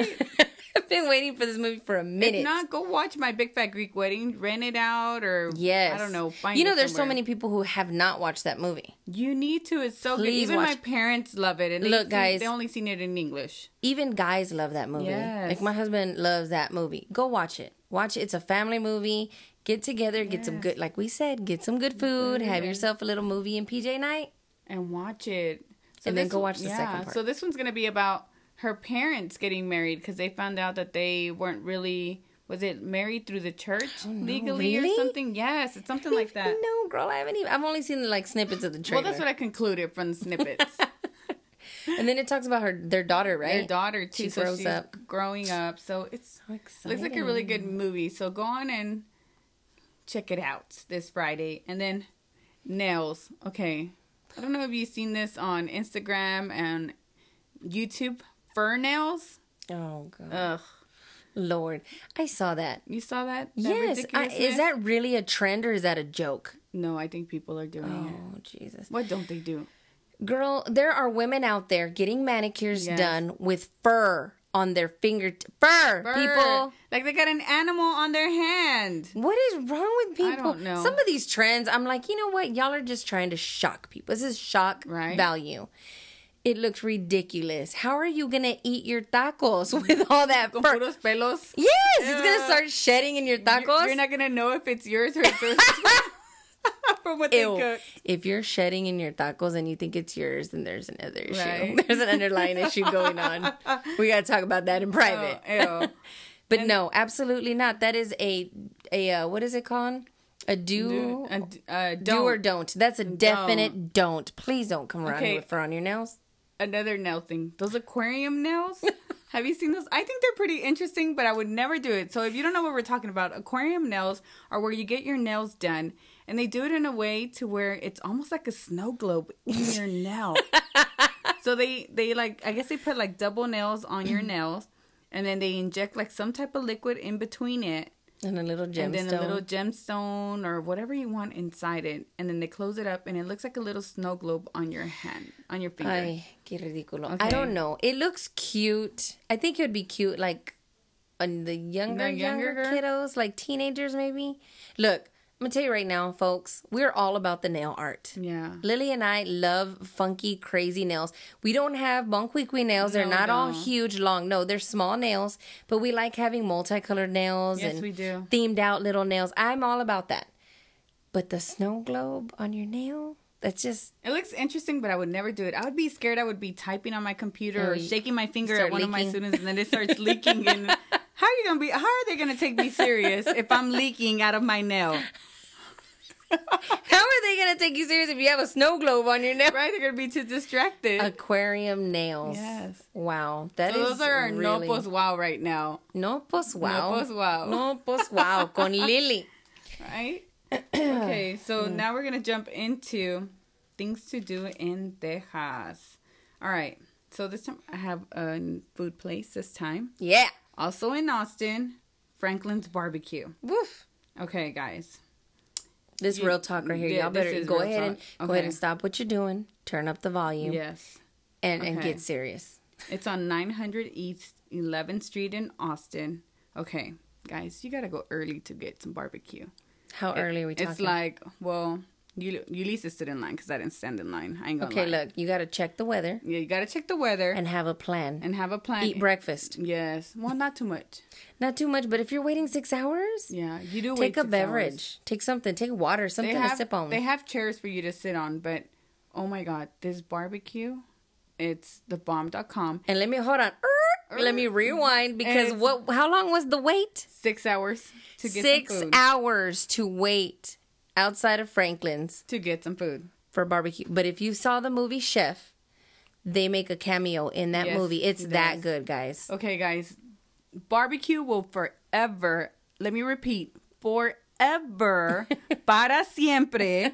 Speaker 1: I've been waiting for this movie for a minute.
Speaker 2: If not, go watch My Big Fat Greek Wedding. Rent it out or
Speaker 1: Yes.
Speaker 2: I don't know. Find
Speaker 1: you know, there's so many people who have not watched that movie.
Speaker 2: You need to. It's so good.
Speaker 1: Please
Speaker 2: Even my parents love it. And they
Speaker 1: Look, guys.
Speaker 2: they only seen it in English.
Speaker 1: Even guys love that movie.
Speaker 2: Yes.
Speaker 1: Like my husband loves that movie. Go watch it. Watch it. It's a family movie. Get together, get some good, like we said, get some good food, have yourself a little movie and PJ night.
Speaker 2: and watch it. So
Speaker 1: And then go watch the second part.
Speaker 2: So this one's gonna be about her parents getting married because they found out that they weren't really was it married through the church oh, legally
Speaker 1: Oh, Really?
Speaker 2: or something? Yes, it's something like that.
Speaker 1: No, girl, I haven't even. I've only seen like snippets of the trailer.
Speaker 2: Well, that's what I concluded from the snippets.
Speaker 1: and then it talks about her, their daughter, right?
Speaker 2: Their daughter too.
Speaker 1: She
Speaker 2: so
Speaker 1: grows
Speaker 2: she's
Speaker 1: up.
Speaker 2: growing up. So it's
Speaker 1: So exciting.
Speaker 2: looks like a really good movie. So go on and check it out this Friday. And then nails. Okay. I don't know if you've seen this on Instagram and YouTube. Fur nails.
Speaker 1: Oh god,
Speaker 2: Ugh.
Speaker 1: Lord, I saw that.
Speaker 2: You saw that? That
Speaker 1: Yes, I, is that really a trend or is that a joke?
Speaker 2: No, I think people are doing it.
Speaker 1: Oh Jesus,
Speaker 2: What don't they do?
Speaker 1: girl, there are women out there getting manicures
Speaker 2: Yes.
Speaker 1: done with fur on their finger. Fur,
Speaker 2: Fur.
Speaker 1: people.
Speaker 2: Like they got an animal on their hand.
Speaker 1: What is wrong with people?
Speaker 2: don't know.
Speaker 1: Some of these trends, I'm like, you know what? Y'all are just trying to shock people. This is shock
Speaker 2: Right.
Speaker 1: value. It looks ridiculous. How are you gonna eat your tacos with all that fur? Yes, it's gonna start shedding in your tacos.
Speaker 2: You're, you're not gonna know if it's yours or if it's from what
Speaker 1: Ew.
Speaker 2: they cook.
Speaker 1: If you're shedding in your tacos and you think it's yours, then there's another issue.
Speaker 2: Right.
Speaker 1: There's an underlying issue going on. We gotta talk about that in private.
Speaker 2: Oh, ew.
Speaker 1: But no, absolutely not. That is a a uh, what is it called? A do,
Speaker 2: Do, d- uh,
Speaker 1: do or don't. That's a definite don't. Please don't come around
Speaker 2: Okay.
Speaker 1: with fur on your nails.
Speaker 2: Another nail thing. Those aquarium nails. Have you seen those? I think they're pretty interesting, but I would never do it. So if you don't know what we're talking about, aquarium nails are where you get your nails done, and they do it in a way to where it's almost like a snow globe in your nail. so they they like I guess they put like double nails on your nails, and then they inject like some type of liquid in between it,
Speaker 1: And a little gemstone.
Speaker 2: and then a little gemstone or whatever you want inside it, and then they close it up, and it looks like a little snow globe on your hand, on your finger.
Speaker 1: Ay, qué ridículo. I don't know. It looks cute. I think it would be cute, like on the younger,
Speaker 2: The
Speaker 1: younger,
Speaker 2: younger
Speaker 1: kiddos, like teenagers, maybe. Look, I'm gonna tell you right now, folks. We're all about the nail art.
Speaker 2: Yeah.
Speaker 1: Lily and I love funky, crazy nails. We don't have Bon Qui Qui nails. They're
Speaker 2: No,
Speaker 1: not all huge, long. No, they're small nails, but we like having multicolored nails
Speaker 2: Yes,
Speaker 1: and
Speaker 2: we do.
Speaker 1: themed out little nails. I'm all about that. But the snow globe on your nail, That's just
Speaker 2: It looks interesting, but I would never do it. I would be scared. I would be typing on my computer or shaking my finger at one of my students, and then it starts leaking. And how are you gonna be? How are they gonna take me serious if I'm leaking out of my nail?
Speaker 1: how are they gonna take you serious if you have a snow globe on your nail?
Speaker 2: Right? They're gonna be too distracted.
Speaker 1: Aquarium nails.
Speaker 2: Yes.
Speaker 1: Wow. That
Speaker 2: So
Speaker 1: is
Speaker 2: those are our
Speaker 1: really...
Speaker 2: no pos wow right now,
Speaker 1: No pos wow.
Speaker 2: No pos wow.
Speaker 1: No pos wow con Lily.
Speaker 2: right? okay, so now we're gonna jump into things to do in Texas. All right. So this time I have a food place. This time.
Speaker 1: Yeah.
Speaker 2: Also in Austin, Franklin's Barbecue.
Speaker 1: Woof.
Speaker 2: Okay, guys.
Speaker 1: This
Speaker 2: You-
Speaker 1: real talk right here. Y'all better go ahead and
Speaker 2: talk.
Speaker 1: go ahead and stop what you're doing. Turn up the volume
Speaker 2: Yes.
Speaker 1: and, and get serious.
Speaker 2: It's on 900 East 11th Street in Austin. Okay, guys, you got to go early to get some barbecue.
Speaker 1: How early are we talking?
Speaker 2: It's like, well, you Ulysses stood in line because I didn't stand in line. I ain't gonna
Speaker 1: okay,
Speaker 2: lie.
Speaker 1: look, you got to check the weather
Speaker 2: Yeah, you got to check the weather and,
Speaker 1: and have a plan.
Speaker 2: And have a plan.
Speaker 1: Eat breakfast.
Speaker 2: Yes. Well, not too much.
Speaker 1: Not too much, but if you're waiting six hours,
Speaker 2: Yeah, you do wait
Speaker 1: take a
Speaker 2: six
Speaker 1: beverage.
Speaker 2: hours.
Speaker 1: Take something. Take water. Something
Speaker 2: have,
Speaker 1: to sip on.
Speaker 2: they have chairs for you to sit on, but oh my god, this barbecue, it's the bomb.com.
Speaker 1: and let me hold on. Er, Let me rewind because
Speaker 2: it's-
Speaker 1: what? How long was the wait?
Speaker 2: Six hours to get
Speaker 1: Six
Speaker 2: some food.
Speaker 1: hours to wait outside of Franklin's
Speaker 2: to get some food.
Speaker 1: for barbecue. But if you saw the movie Chef, they make a cameo in that
Speaker 2: Yes,
Speaker 1: movie. It's that good, guys.
Speaker 2: Okay, guys, barbecue will forever. Let me repeat, forever, para siempre,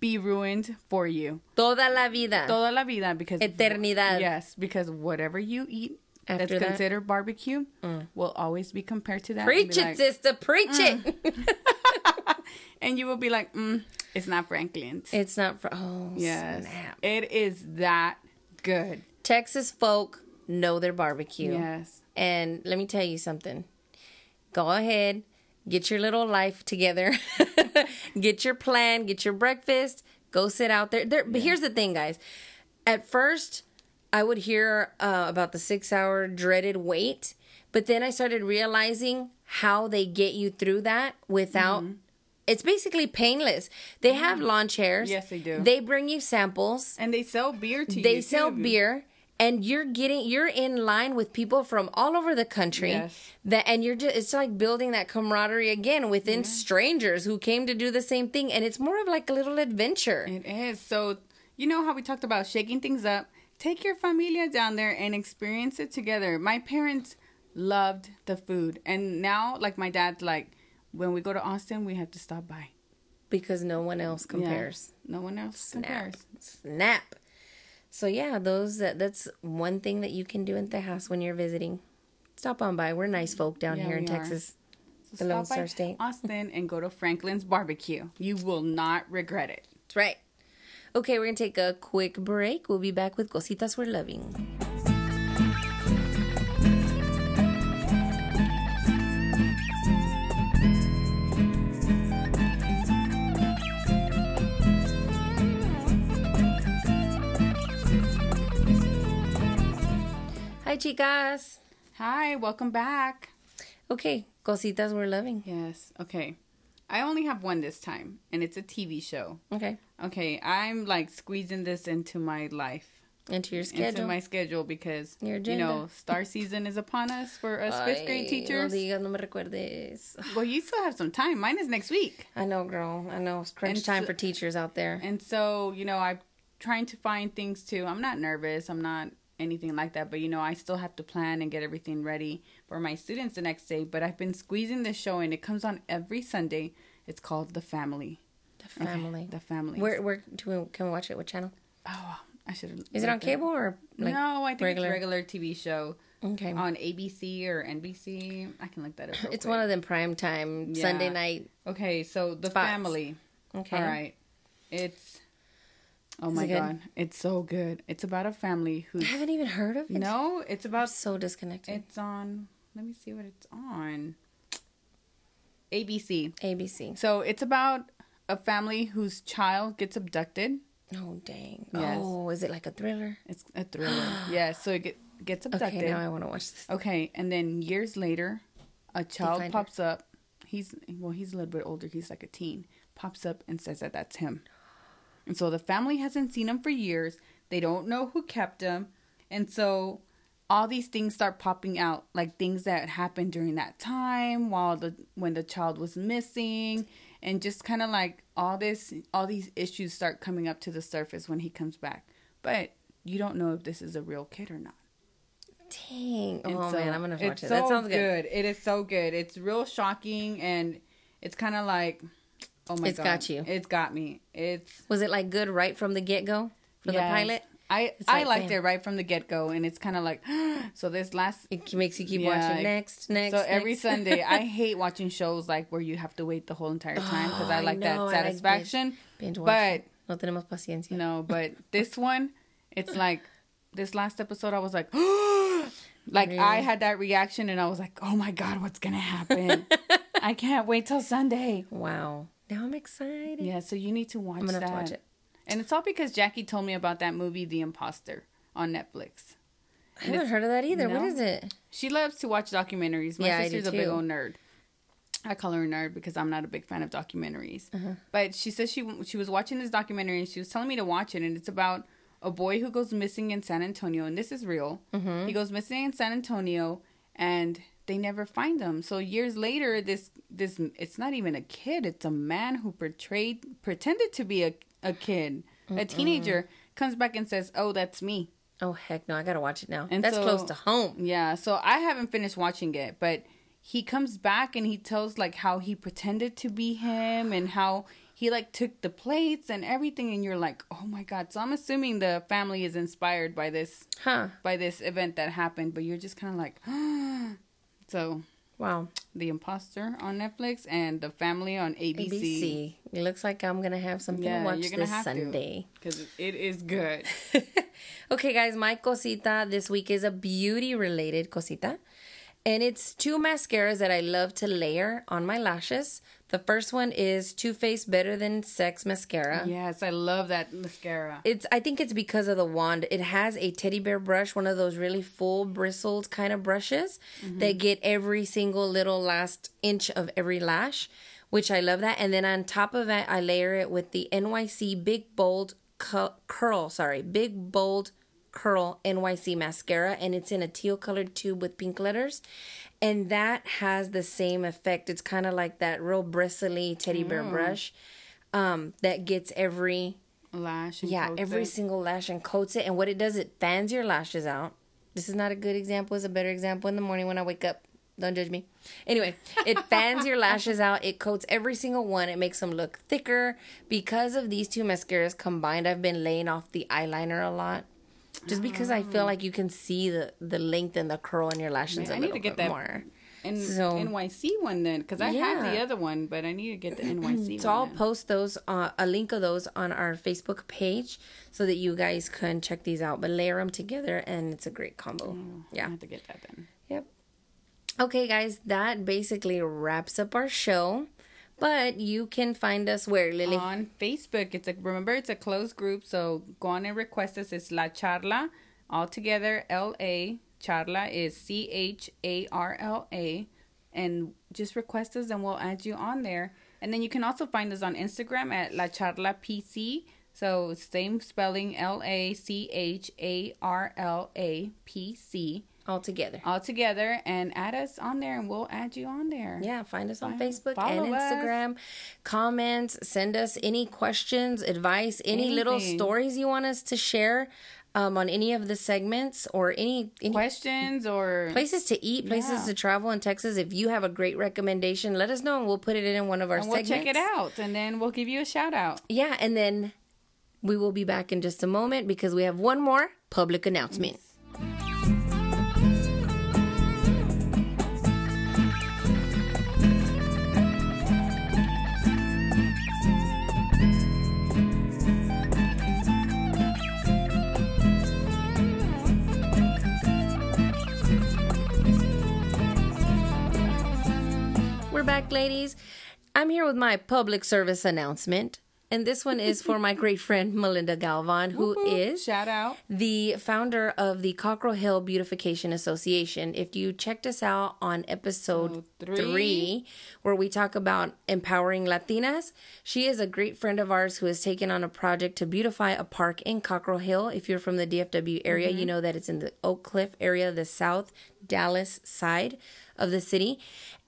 Speaker 2: be ruined for you.
Speaker 1: Toda la vida.
Speaker 2: Toda la vida because
Speaker 1: Eternidad.
Speaker 2: Yes, because whatever you eat
Speaker 1: After
Speaker 2: that's
Speaker 1: that?
Speaker 2: considered barbecue mm. will always be compared to that.
Speaker 1: Preach it,
Speaker 2: like-
Speaker 1: sister. Preach it. Mm.
Speaker 2: and you will be like, mm, it's not Franklin's.
Speaker 1: it's not for. Oh,
Speaker 2: yes,
Speaker 1: snap.
Speaker 2: it is that good.
Speaker 1: Texas folk know their barbecue.
Speaker 2: Yes,
Speaker 1: And let me tell you something. Go ahead, get your little life together, get your plan, get your breakfast, go sit out there. there But here's the thing, guys. At first, I would hear uh, about the six hour dreaded wait, but then I started realizing how they get you through that without. It's basically painless. They have mm. lawn chairs.
Speaker 2: Yes, they do.
Speaker 1: They bring you samples
Speaker 2: and they sell beer to you.
Speaker 1: they sell
Speaker 2: too.
Speaker 1: beer and you're getting you're in line with people from all over the country
Speaker 2: Yes.
Speaker 1: that and you're just it's like building that camaraderie again within strangers who came to do the same thing and it's more of like a little adventure
Speaker 2: It is. So, you know how we talked about shaking things up? Take your familia down there and experience it together. My parents loved the food. And now, like, my dad's like, when we go to Austin, we have to stop by.
Speaker 1: because no one else
Speaker 2: Yeah.
Speaker 1: compares
Speaker 2: No one else
Speaker 1: snap
Speaker 2: compares.
Speaker 1: snap so yeah those that that's one thing that you can do in Tejas when you're visiting stop on by we're nice folk down
Speaker 2: Yeah,
Speaker 1: here in
Speaker 2: are.
Speaker 1: texas
Speaker 2: So
Speaker 1: The Lone Star State.
Speaker 2: Austin and go to Franklin's Barbecue. You will not regret it.
Speaker 1: that's right okay we're gonna take a quick break we'll be back with cositas we're loving Hi, chicas.
Speaker 2: Hi, welcome back.
Speaker 1: Okay, cositas we're loving.
Speaker 2: Yes, okay. I only have one this time, and it's a TV show.
Speaker 1: Okay,
Speaker 2: Okay, I'm like squeezing this into my life.
Speaker 1: into your schedule.
Speaker 2: into my schedule because
Speaker 1: Your
Speaker 2: you know STAAR season is upon us for us fifth grade teachers.
Speaker 1: No digas, no me recuerdes.
Speaker 2: Well, you still have some time. Mine is next week,
Speaker 1: I know, girl. I know. It's crunch
Speaker 2: And
Speaker 1: time
Speaker 2: so-
Speaker 1: for teachers out there.
Speaker 2: and so you know I'm trying to find things too. I'm not nervous. I'm not anything like that, but you know I still have to plan and get everything ready for my students the next day. But I've been squeezing this show, and it comes on every Sunday. It's called The Family.
Speaker 1: The family.
Speaker 2: The Family.
Speaker 1: Where where do we, can we watch it? What channel?
Speaker 2: Oh, I should.
Speaker 1: Is it on cable or like
Speaker 2: no, I think
Speaker 1: regular?
Speaker 2: it's regular TV show
Speaker 1: Okay.
Speaker 2: on ABC or NBC. I can look that up.
Speaker 1: It's
Speaker 2: quick.
Speaker 1: one of them prime time
Speaker 2: Yeah.
Speaker 1: Sunday night.
Speaker 2: Okay, so the
Speaker 1: Spots.
Speaker 2: family.
Speaker 1: Okay.
Speaker 2: All right. It's oh my
Speaker 1: it
Speaker 2: god, it's so good. It's about a family
Speaker 1: who
Speaker 2: I
Speaker 1: haven't even heard of it.
Speaker 2: no, it's
Speaker 1: I'm
Speaker 2: about
Speaker 1: so disconnected.
Speaker 2: it's on. Let me see what it's on. ABC.
Speaker 1: ABC.
Speaker 2: So it's about a family whose child gets abducted.
Speaker 1: Oh dang.
Speaker 2: Yes.
Speaker 1: Oh, is it like a thriller?
Speaker 2: It's a thriller. yeah, so it get, gets abducted.
Speaker 1: Okay, now I want to watch this.
Speaker 2: Okay, and then years later, a child
Speaker 1: find her.
Speaker 2: pops up. He's well, he's a little bit older. He's like a teen. Pops up and says that that's him. And so the family hasn't seen him for years. They don't know who kept him. And so all these things start popping out, like things that happened during that time while the when the child was missing and just kind of like all this all these issues start coming up to the surface when he comes back. But you don't know if this is a real kid or not.
Speaker 1: Dang.
Speaker 2: And
Speaker 1: oh
Speaker 2: so
Speaker 1: man, I'm gonna watch it.
Speaker 2: So
Speaker 1: that sounds good.
Speaker 2: It is so good. It's real shocking and it's kind of like, oh my
Speaker 1: It's
Speaker 2: god,
Speaker 1: got you.
Speaker 2: It's got me. It's
Speaker 1: Was it like good right from the get go for the pilot?
Speaker 2: I
Speaker 1: It's
Speaker 2: I
Speaker 1: like,
Speaker 2: liked it right from the get go, and it's kind of like, so this last.
Speaker 1: It makes you keep
Speaker 2: Yeah,
Speaker 1: watching. Next, next.
Speaker 2: So every. Sunday, I hate watching shows like where you have to wait the whole entire time because
Speaker 1: Oh,
Speaker 2: I
Speaker 1: I
Speaker 2: like
Speaker 1: know,
Speaker 2: that satisfaction.
Speaker 1: binge
Speaker 2: but
Speaker 1: no tenemos paciencia.
Speaker 2: no, but this one, it's like this last episode. I was like, like I had that reaction, and I was like, oh my god, what's gonna happen? I can't wait till Sunday.
Speaker 1: Wow. Now I'm excited.
Speaker 2: Yeah, so you need to watch that.
Speaker 1: I'm gonna
Speaker 2: that.
Speaker 1: have to watch it.
Speaker 2: And it's all because Jackie told me about that movie, The Imposter, on Netflix.
Speaker 1: I haven't heard of that either.
Speaker 2: No?
Speaker 1: What is it?
Speaker 2: She loves to watch documentaries. My
Speaker 1: Yeah, I do
Speaker 2: sister's a big old nerd. I call her a nerd because I'm not a big fan of documentaries.
Speaker 1: Uh-huh.
Speaker 2: But she says she she was watching this documentary and she was telling me to watch it, and it's about a boy who goes missing in San Antonio, and this is real.
Speaker 1: Mm-hmm.
Speaker 2: He goes missing in San Antonio, and they never find them. So years later, this this it's not even a kid; it's a man who portrayed pretended to be a a kid, a teenager, comes back and says, "Oh, that's me."
Speaker 1: Oh heck no! I gotta watch it now.
Speaker 2: And
Speaker 1: That's
Speaker 2: so-
Speaker 1: close to home.
Speaker 2: Yeah, so I haven't finished watching it, but he comes back and he tells like how he pretended to be him and how he like took the plates and everything and you're like, "Oh my god." So I'm assuming the family is inspired by this
Speaker 1: Huh?
Speaker 2: by this event that happened, but you're just kind of like, oh, so
Speaker 1: Wow.
Speaker 2: The Imposter on Netflix and The Family on ABC.
Speaker 1: ABC. It looks like I'm gonna have something
Speaker 2: Yeah,
Speaker 1: to watch
Speaker 2: you're gonna
Speaker 1: this
Speaker 2: have.
Speaker 1: Sunday.
Speaker 2: Because it is good.
Speaker 1: okay, guys, my cosita this week is a beauty related cosita. And it's two mascaras that I love to layer on my lashes. The first one is Too Faced Better Than Sex mascara.
Speaker 2: yes, I love that mascara.
Speaker 1: It's I think it's because of the wand. It has a teddy bear brush, one of those really full bristled kind of brushes mm-hmm. that get every single little last inch of every lash, which I love that. And then on top of that, I layer it with the NYC Big Bold cu- Curl, sorry, Big Bold Curl NYC mascara and it's in a teal colored tube with pink letters. And that has the same effect. It's kind of like that real bristly teddy bear brush um that gets every
Speaker 2: Lash.
Speaker 1: Yeah, every
Speaker 2: it.
Speaker 1: single lash and coats it. And what it does, it fans your lashes out. This is not a good example. It's a better example in the morning when I wake up. Don't judge me. Anyway, it fans your lashes out. It coats every single one. It makes them look thicker. Because of these two mascaras combined, I've been laying off the eyeliner a lot. Just because I feel like you can see the, the length and the curl in your lashes
Speaker 2: Man,
Speaker 1: a
Speaker 2: I need
Speaker 1: little
Speaker 2: to get
Speaker 1: bit
Speaker 2: that
Speaker 1: more.
Speaker 2: And
Speaker 1: So-
Speaker 2: NYC one then, because I have the other one, but I need to get the NYC
Speaker 1: So
Speaker 2: one.
Speaker 1: I'll
Speaker 2: then.
Speaker 1: post those, uh, a link of those on our Facebook page so that you guys can check these out. But layer them together and it's a great combo.
Speaker 2: I
Speaker 1: Yeah.
Speaker 2: have to get that then.
Speaker 1: Yep. Okay, guys, that basically wraps up our show. But you can find us where, Lily?
Speaker 2: On Facebook, it's a remember it's a closed group, so go on and request us. It's La Charla, all together. L A Charla is C H A R L A, and just request us, and we'll add you on there. And then you can also find us on Instagram at La Charla PC. So same spelling L A C H A R L A P C
Speaker 1: All together.
Speaker 2: all together, and add us on there, and we'll add you on there.
Speaker 1: Yeah, find us on Facebook and
Speaker 2: us.
Speaker 1: Instagram. Comments, send us any questions, advice, any little stories you want us to share um, on any of the segments or any, any
Speaker 2: Questions or
Speaker 1: places to eat, places
Speaker 2: Yeah.
Speaker 1: to travel in Texas. If you have a great recommendation, let us know and we'll put it in one of our
Speaker 2: and we'll check it out, and then we'll give you a shout out.
Speaker 1: Yeah, and then we will be back in just a moment because we have one more public announcement. We're back, ladies. I'm here with my public service announcement. And this one is for my great friend Melinda Galvan, who is
Speaker 2: shout out
Speaker 1: the founder of the Cockrell Hill Beautification Association. If you checked us out on episode
Speaker 2: Oh, three.
Speaker 1: three, where we talk about empowering Latinas, she is a great friend of ours who has taken on a project to beautify a park in Cockrell Hill. If you're from the DFW area, you mm-hmm. know that it's in the Oak Cliff area, the South Dallas side of the city.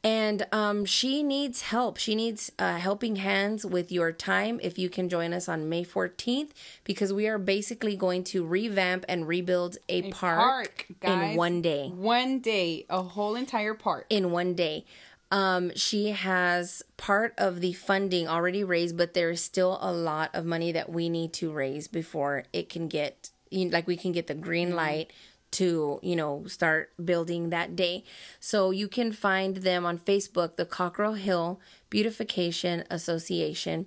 Speaker 1: And um, she needs help. She needs uh, helping hands with your time. If you can join us on May 14th, because we are basically going to revamp and rebuild a, park,
Speaker 2: park, guys.
Speaker 1: in one day.
Speaker 2: one day a whole entire park
Speaker 1: In one day. Um, she has part of the funding already raised, but there is still a lot of money that we need to raise before it can get, like, we can get the green light to you know start building that day. So you can find them on facebook the cockrell hill beautification association.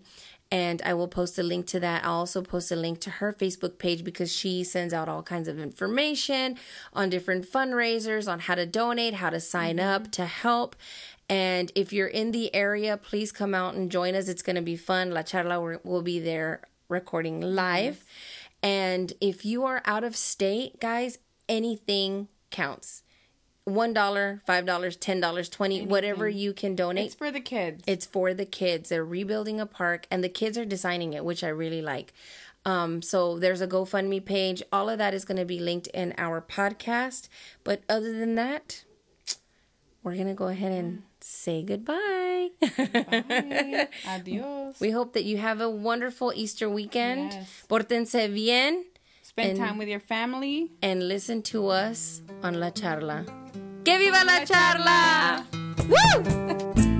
Speaker 1: And i will post a link to that. I'll also post a link to her facebook page because she sends out all kinds of information on different fundraisers on how to donate how to sign up mm-hmm. to help. And if you're in the area please come out and join us. It's going to be fun. La charla will be there recording live. And if you are out of state guys anything counts. One dollar, five dollars, ten dollars, twenty, whatever you can donate.
Speaker 2: it's for the kids
Speaker 1: It's for the kids. They're rebuilding a park, and the kids are designing it, which I really like. Um, so there's a GoFundMe page. All of that is going to be linked in our podcast. But other than that, we're going to go ahead and say goodbye.
Speaker 2: Bye. adios
Speaker 1: we hope that you have a wonderful Easter weekend.
Speaker 2: Yes.
Speaker 1: Pórtense bien.
Speaker 2: Spend
Speaker 1: and-
Speaker 2: time with your family
Speaker 1: and listen to us on La Charla. ¡Que viva La Charla! ¡Woo!